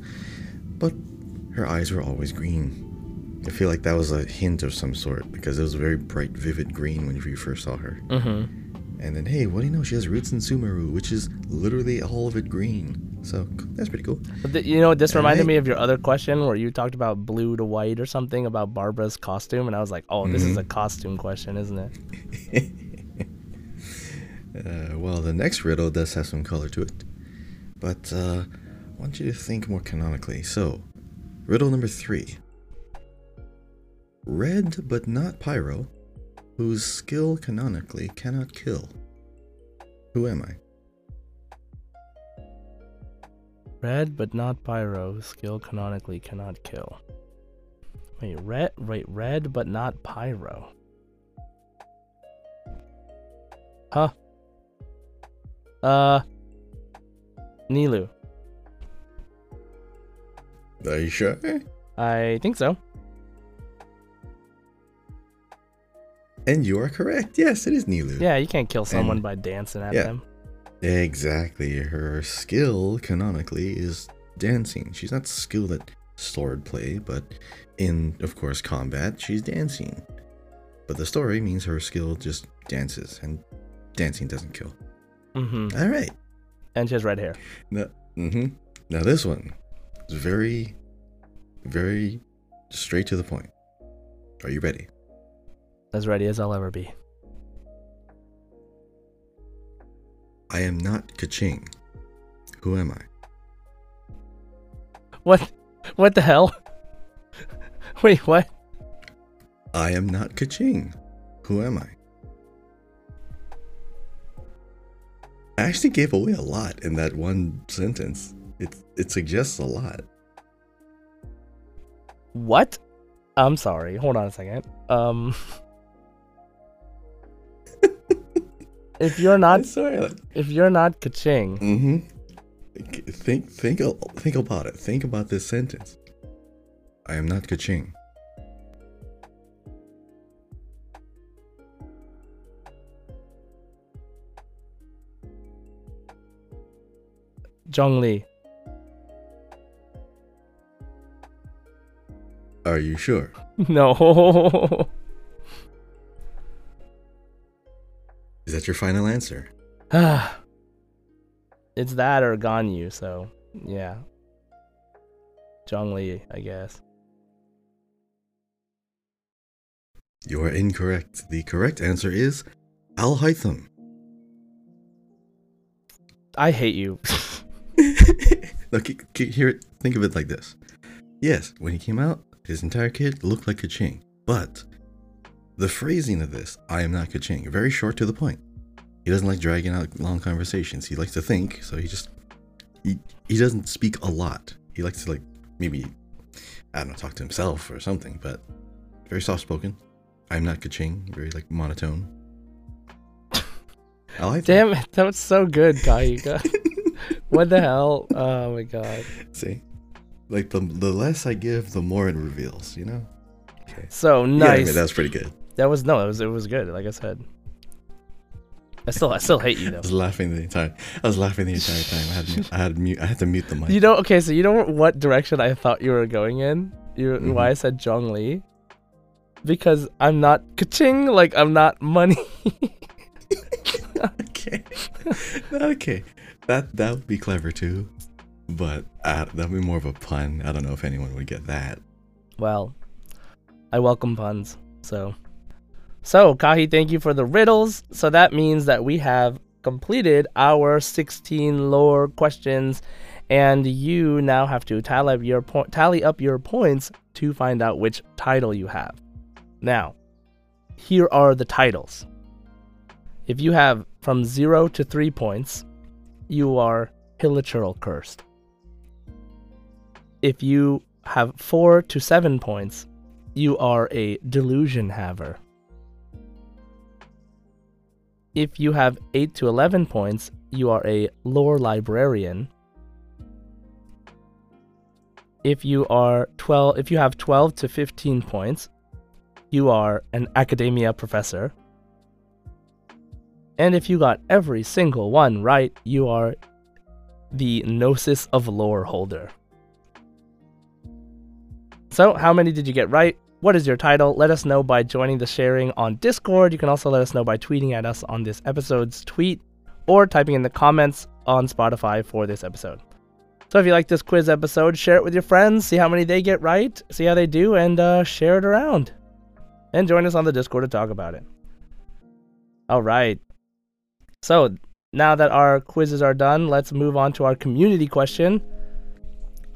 but her eyes were always green. I feel like that was a hint of some sort because it was very bright, vivid green when you first saw her. Mm-hmm. And then, hey, what do you know? She has roots in Sumeru, which is literally all of it green. So that's pretty cool. But th- you know, this reminded Alright. me of your other question where you talked about blue to white or something about Barbara's costume, and I was like, oh, this is Mhm. a costume question, isn't it? [laughs] Uh, well, the next riddle does have some color to it. But uh, I want you to think more canonically. So, riddle number three Red but not Pyro, whose skill canonically cannot kill. Who am I? Red but not pyro. Skill canonically cannot kill. Wait, red. Wait, red but not pyro. Huh? Uh. Nilou. Are you sure? I think so. And you are correct. Yes, it is Nilou. Yeah, you can't kill someone And- by dancing at yeah. them. Exactly. Her skill canonically is dancing. She's not skilled at sword play, but in, of course, combat, she's dancing. But the story means her skill just dances, and dancing doesn't kill. Mm-hmm. All right. And she has red hair. Now, hmm now this one is very, very straight to the point. Are you ready? As ready as I'll ever be. I am not Keqing. Who am I? What? What the hell? [laughs] Wait, what? I am not Keqing. Who am I? I actually gave away a lot in that one sentence. It it suggests a lot. What? I'm sorry. Hold on a second. Um. [laughs] if you're not, sorry. if you're not Keqing, Mm-hmm. Think think think about it. Think about this sentence. I am not Keqing. Zhongli. Are you sure? [laughs] No. Is that your final answer? Ah. [sighs] it's that or Ganyu, so yeah. Zhongli, I guess. You are incorrect. The correct answer is Alhaitham. I hate you. [laughs] [laughs] Look, he- he- here, think of it like this. Yes, when he came out, his entire kid looked like Keqing. But the phrasing of this, I am not Keqing, very short to the point. He doesn't like dragging out long conversations. He likes to think, so he just he, he doesn't speak a lot. He likes to like maybe I don't know, talk to himself or something, but very soft spoken. I'm not Kaching, very like monotone. I like that. Damn it, that was so good, Kayuka. [laughs] what the hell? Oh my god. See? Like the the less I give, the more it reveals, you know? Okay. So nice. Yeah, I mean, nice. that's pretty good. that was no, it was it was good. Like I said, I still I still hate you though. [laughs] I was laughing the entire I was laughing the entire time. I had mu- I had mute I had to mute the mic. You know, okay, so you know what direction I thought you were going in? You Mhm. why I said Zhongli? Because I'm not kaching, like I'm not money. [laughs] okay. [laughs] okay. That that would be clever too. But uh, that'd be more of a pun. I don't know if anyone would get that. Well, I welcome puns. So, so Kahi, thank you for the riddles. So that means that we have completed our 16 lore questions, and you now have to tally up your po- tally up your points to find out which title you have. Now, here are the titles. If you have from zero to three points, you are Hilichurl cursed. If you have four to seven points, you are a delusion haver. If you have 8 to 11 points, you are a lore librarian. If you are 12 if you have 12 to 15 points, you are an Akademiya professor. And if you got every single one right, you are the Gnosis of Lore holder. So, how many did you get right? What is your title? Let us know by joining the sharing on Discord. You can also let us know by tweeting at us on this episode's tweet or typing in the comments on Spotify for this episode. So, if you like this quiz episode, share it with your friends, see how many they get right, see how they do, and uh, share it around. And join us on the Discord to talk about it. All right. So, now that our quizzes are done, let's move on to our community question.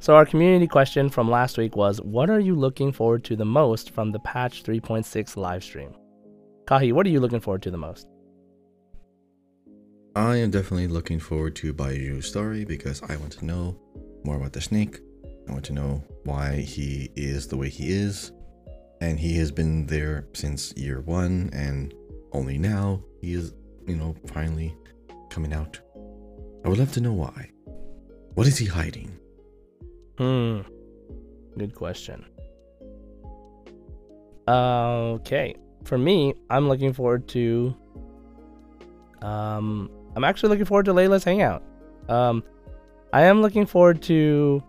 So, our community question from last week was What are you looking forward to the most from the patch 3.6 live stream? Kahi, what are you looking forward to the most? I am definitely looking forward to Baizhu's story because I want to know more about the snake. I want to know why he is the way he is. And he has been there since year one, and only now he is, you know, finally coming out. I would love to know why. What is he hiding? Hmm. Good question. Okay. For me, I'm looking forward to. Um, I'm actually looking forward to Layla's hangout. Um, I am looking forward to.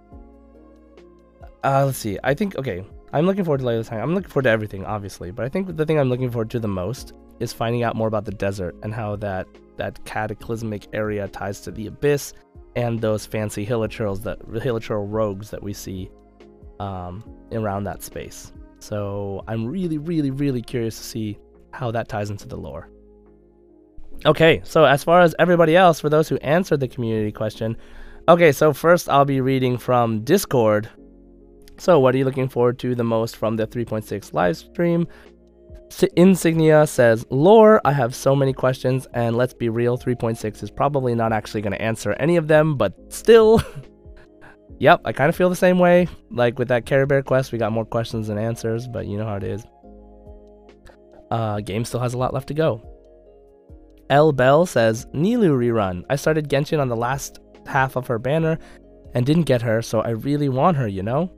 Uh, let's see. I think okay. I'm looking forward to Layla's hangout. I'm looking forward to everything, obviously, but I think the thing I'm looking forward to the most is finding out more about the desert and how that that cataclysmic area ties to the abyss and those fancy hilichurls that hilichurl rogues that we see um, around that space. So I'm really, really, really curious to see how that ties into the lore. Okay, so as far as everybody else, for those who answered the community question, okay, so first I'll be reading from Discord. So, what are you looking forward to the most from the 3.6 live stream? Insignia says, Lore, I have so many questions, and let's be real, 3.6 is probably not actually going to answer any of them, but still. [laughs] yep, I kind of feel the same way. Like with that Caribert quest, we got more questions than answers, but you know how it is. Uh, game still has a lot left to go. L Bell says, Nilou rerun. I started Genshin on the last half of her banner and didn't get her, so I really want her, you know?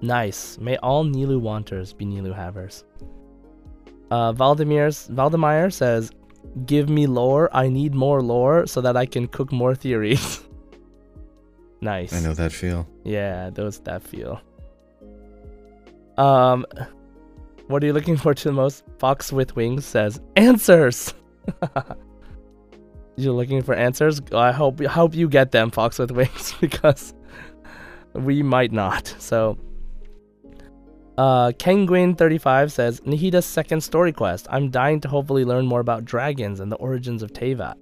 Nice. May all Nilou wanters be Nilou havers. Uh, Valdemir's, Valdemir says, Give me lore. I need more lore so that I can cook more theories. [laughs] nice. I know that feel. Yeah, those that feel. Um, what are you looking for to the most? Fox with Wings says, Answers! [laughs] You're looking for answers? I hope I hope you get them, Fox with Wings, [laughs] because we might not. So uh, Kenguin35 says, Nahida's second story quest. I'm dying to hopefully learn more about dragons and the origins of Teyvat.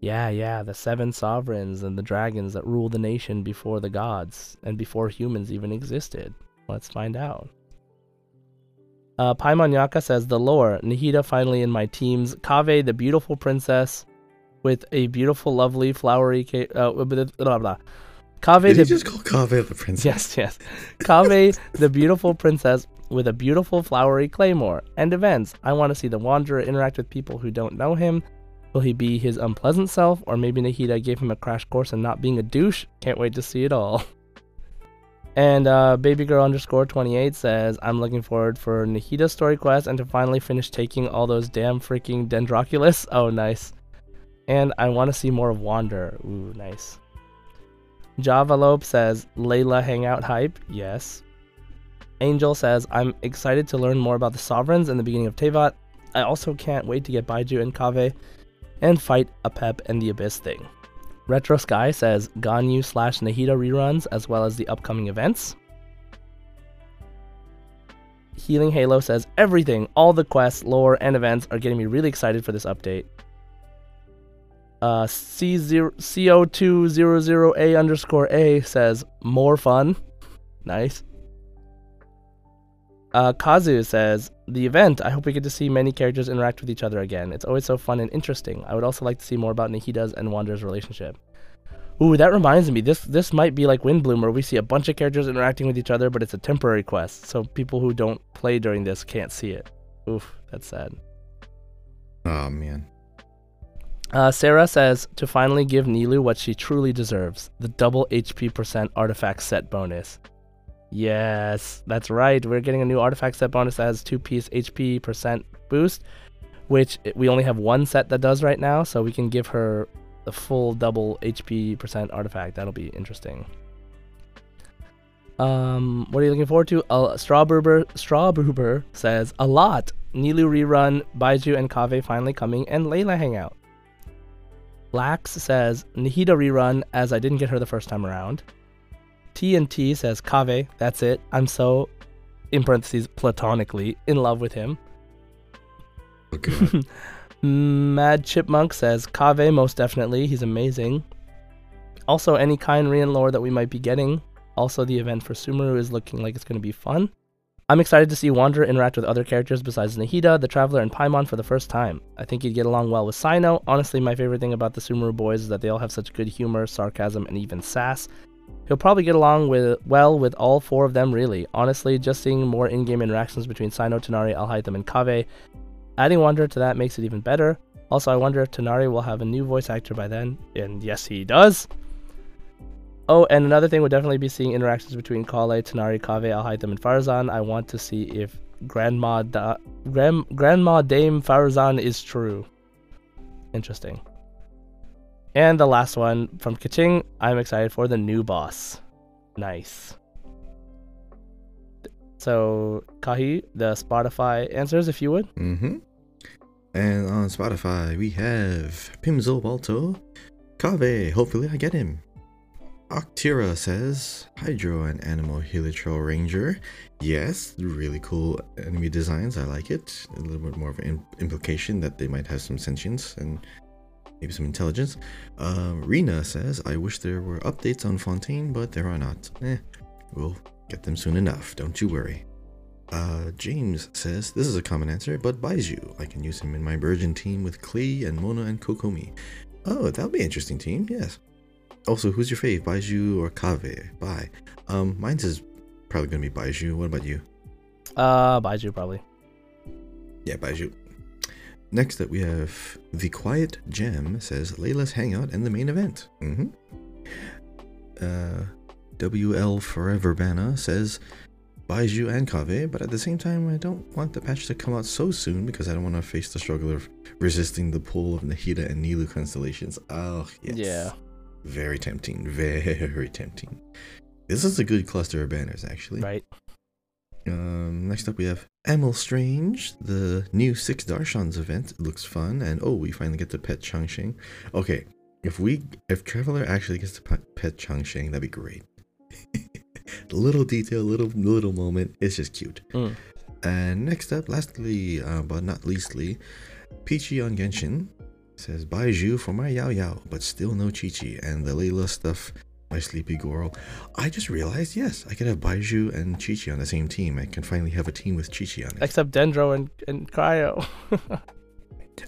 Yeah, yeah, the seven sovereigns and the dragons that rule the nation before the gods and before humans even existed. Let's find out. Uh, Paimon says, The lore. Nahida finally in my teams. Kaveh, the beautiful princess with a beautiful, lovely, flowery. Ca- uh, blah, blah, blah. Kaveh, Did the just call Kaveh the princess? Yes, yes. Kaveh, the beautiful princess with a beautiful flowery claymore. And events. I want to see the Wanderer interact with people who don't know him. Will he be his unpleasant self, or maybe Nahida gave him a crash course in not being a douche? Can't wait to see it all. And uh, babygirl underscore 28 says, I'm looking forward for Nahida's story quest and to finally finish taking all those damn freaking Dendroculus. Oh, nice. And I want to see more of Wander. Ooh, nice. Javalope says, Layla hangout hype. Yes. Angel says, I'm excited to learn more about the sovereigns and the beginning of Teyvat. I also can't wait to get Baizhu and Kaveh and fight Apep and the Abyss thing. Retro Sky says Ganyu slash Nahida reruns as well as the upcoming events. Healing Halo says everything, all the quests, lore, and events are getting me really excited for this update. Uh, C0, CO200A underscore A says more fun. Nice. Uh, Kazu says, The event, I hope we get to see many characters interact with each other again. It's always so fun and interesting. I would also like to see more about Nahida's and Wander's relationship. Ooh, that reminds me. This this might be like Windblume, where we see a bunch of characters interacting with each other, but it's a temporary quest, so people who don't play during this can't see it. Oof, that's sad. Oh man. Uh, Sarah says to finally give Nilou what she truly deserves the double HP percent artifact set bonus. Yes, that's right. We're getting a new artifact set bonus that has two piece HP percent boost, which we only have one set that does right now, so we can give her the full double HP percent artifact. That'll be interesting. Um, what are you looking forward to? Uh, Strawberber Strawberber says a lot. Nilou rerun, Baizhu and Kaveh finally coming, and Layla hangout. Lax says Nahida rerun as I didn't get her the first time around. TNT says Kaveh, that's it. I'm so, in parentheses, platonically in love with him. Okay. [laughs] [laughs] Mad Chipmunk says Kaveh, most definitely. He's amazing. Also, any Khaenri'ah lore that we might be getting. Also, the event for Sumeru is looking like it's going to be fun. I'm excited to see Wander interact with other characters besides Nahida, the Traveler, and Paimon for the first time. I think he'd get along well with Cyno. Honestly, my favorite thing about the Sumeru boys is that they all have such good humor, sarcasm, and even sass. He'll probably get along with well with all four of them, really. Honestly, just seeing more in-game interactions between Cyno, Tighnari, Alhaitham, and Kaveh, adding Wander to that makes it even better. Also, I wonder if Tighnari will have a new voice actor by then, and yes, he does. Oh, and another thing would definitely be seeing interactions between Collei, Tighnari, Kaveh, Alhaitham, and Faruzan. I want to see if Grandma da- Grand- Grandma Dame Faruzan is true. Interesting. And the last one from Kaching, I'm excited for the new boss. Nice. So, Kahi, the Spotify answers, if you would. Mm-hmm. And on Spotify, we have Pimzo Balto, Kaveh, hopefully I get him. Octira says, Hydro and Anemo Hilichurl Ranger. Yes, really cool enemy designs, I like it. A little bit more of an implication that they might have some sentience and maybe some intelligence. Um, Rena says, I wish there were updates on Fontaine, but there are not. Eh, we'll get them soon enough, don't you worry. Uh, James says, this is a common answer, but Baizhu. I can use him in my Burgeon team with Klee and Mona and Kokomi. Oh, that'll be an interesting team, yes. Also, who's your fave, Baizhu or Kaveh? Bye. Um, mine's is probably gonna be Baizhu. What about you? Uh, Baizhu, probably. Yeah, Baizhu. Next up, we have The Quiet Gem says Layla's Hangout and the main event. Mm-hmm. Uh, WL Forever Bana says Baizhu and Kaveh, but at the same time, I don't want the patch to come out so soon because I don't want to face the struggle of resisting the pull of Nahida and Nilou constellations. Oh, yes. Yeah. Very tempting. [laughs] Very tempting. This is a good cluster of banners, actually. Right. Um, next up, we have Emil Strange, the new Six Darshans event. It looks fun, and oh, we finally get to pet Changsheng. Okay, if we if Traveler actually gets to pet, Changsheng, that'd be great. [laughs] little detail, little little moment. It's just cute. Mm. And next up, lastly, uh, but not leastly, Peachy on Genshin says Baizhu for my Yao Yao, but still no Qiqi. And the Layla stuff, my Sleepy girl. I just realized, yes, I could have Baizhu and Qiqi on the same team. I can finally have a team with Qiqi on it. Except Dendro and, and Cryo. [laughs]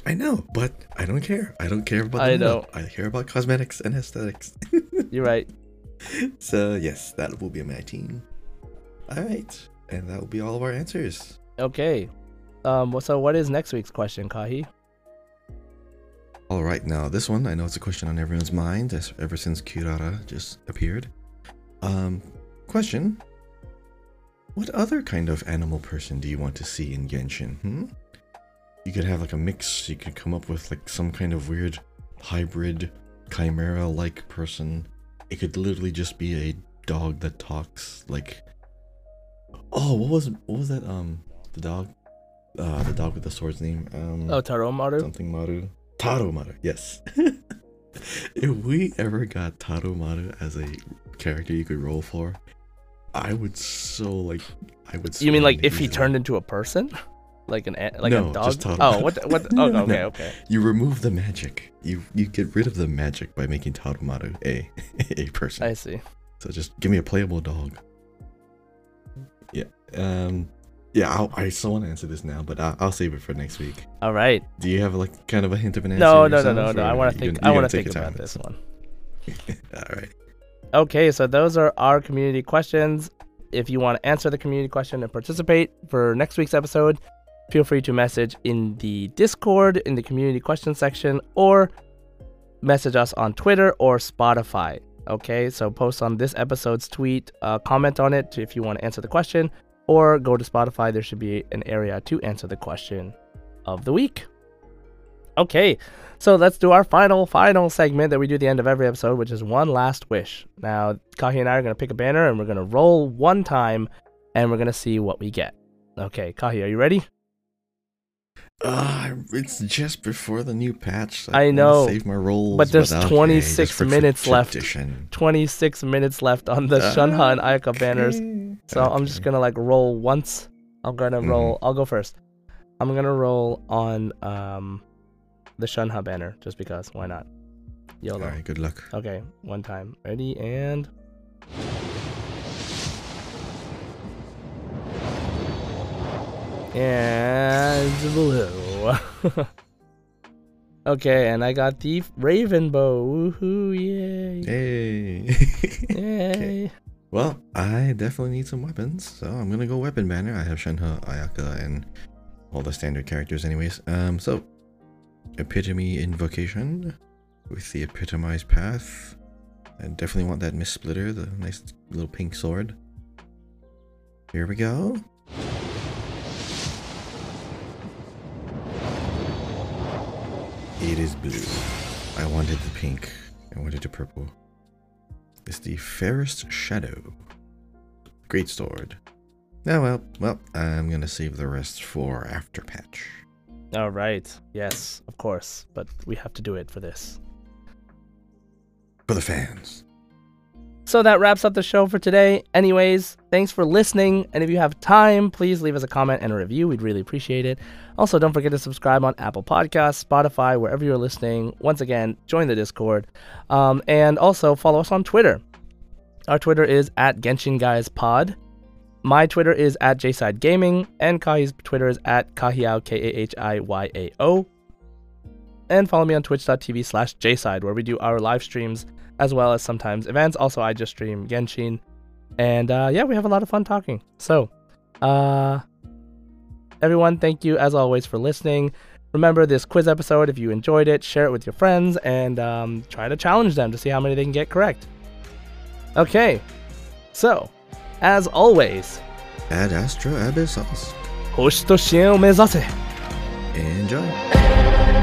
I know, but I don't care. I don't care about the I know. I care about cosmetics and aesthetics. [laughs] You're right. so yes, that will be my team. All right, and that will be all of our answers. Okay. Um. So, what is next week's question, Kahi? All right, now this one I know it's a question on everyone's mind as, ever since Kirara just appeared. Um, question: What other kind of animal person do you want to see in Genshin? Hmm? You could have like a mix. You could come up with like some kind of weird hybrid chimera-like person. It could literally just be a dog that talks. Like, oh, what was what was that? Um, the dog, uh, the dog with the sword's name. Um, Oh, Taroumaru. something Maru. Taroumaru, yes. [laughs] if we ever got Taroumaru as a character you could roll for, I would so like. I would. You mean like if he easily- turned into a person, like an like No, a dog? just Taru. oh, what? the- What? the- [laughs] oh, No, okay, no. okay. You remove the magic. You you get rid of the magic by making Taroumaru a [laughs] a person. I see. So just give me a playable dog. Yeah. Um. Yeah. I'll, I still want to answer this now, but I'll, I'll save it for next week. All right. Do you have like kind of a hint of an answer? No, no, no, no, no. I want to think. I want to think take your time about this one. [laughs] All right. Okay, so those are our community questions. If you want to answer the community question and participate for next week's episode, feel free to message in the Discord in the community question section or message us on Twitter or Spotify. Okay, so post on this episode's tweet, uh, comment on it if you want to answer the question, or go to Spotify. There should be an area to answer the question of the week. Okay, so let's do our final, final segment that we do at the end of every episode, which is one last wish. Now, Kahi and I are going to pick a banner and we're going to roll one time and we're going to see what we get. Okay, Kahi, are you ready? Uh, it's just before the new patch. so I wanna know, Save my rolls, but there's okay, 26 just for tra- minutes left. 26 minutes left on the Shenhe and Ayaka banners. Okay. So I'm just to like roll once. I'm going to Mhm. roll, I'll go first. I'm to roll on um the Shenhe banner just because. Why not? YOLO. All right. Good luck. Okay, one time. Ready and. And blue. [laughs] okay, and I got the Raven Bow. Woohoo! Yay! Hey. [laughs] Yay! Well, I definitely need some weapons, so I'm gonna go weapon banner. I have Shenhe, Ayaka, and all the standard characters, anyways. Um, so epitome invocation with the epitomized path. I definitely want that Mistsplitter, the nice little pink sword. Here we go. It is blue. I wanted the pink. I wanted the purple. It's the Ferrous Shadow. Great sword. Oh well, well, I'm gonna save the rest for after patch. All right. Yes, of course, but we have to do it for this. For the fans. So that wraps up the show for today. Anyways, thanks for listening. And if you have time, please leave us a comment and a review. We'd really appreciate it. Also, don't forget to subscribe on Apple Podcasts, Spotify, wherever you're listening. Once again, join the Discord. Um, and also follow us on Twitter. Our Twitter is at Genshin Guys Pod. My Twitter is at JSide Gaming. And Kahi's Twitter is at Kahiyao, K A H I Y A O. And follow me on twitch.tv slash JSide, where we do our live streams as well as sometimes events. Also, I just stream Genshin. And uh, yeah, we have a lot of fun talking. So, uh, everyone, thank you as always for listening. Remember this quiz episode if you enjoyed it, share it with your friends and um, try to challenge them to see how many they can get correct. Okay, so as always, at Astra Abyss Enjoy.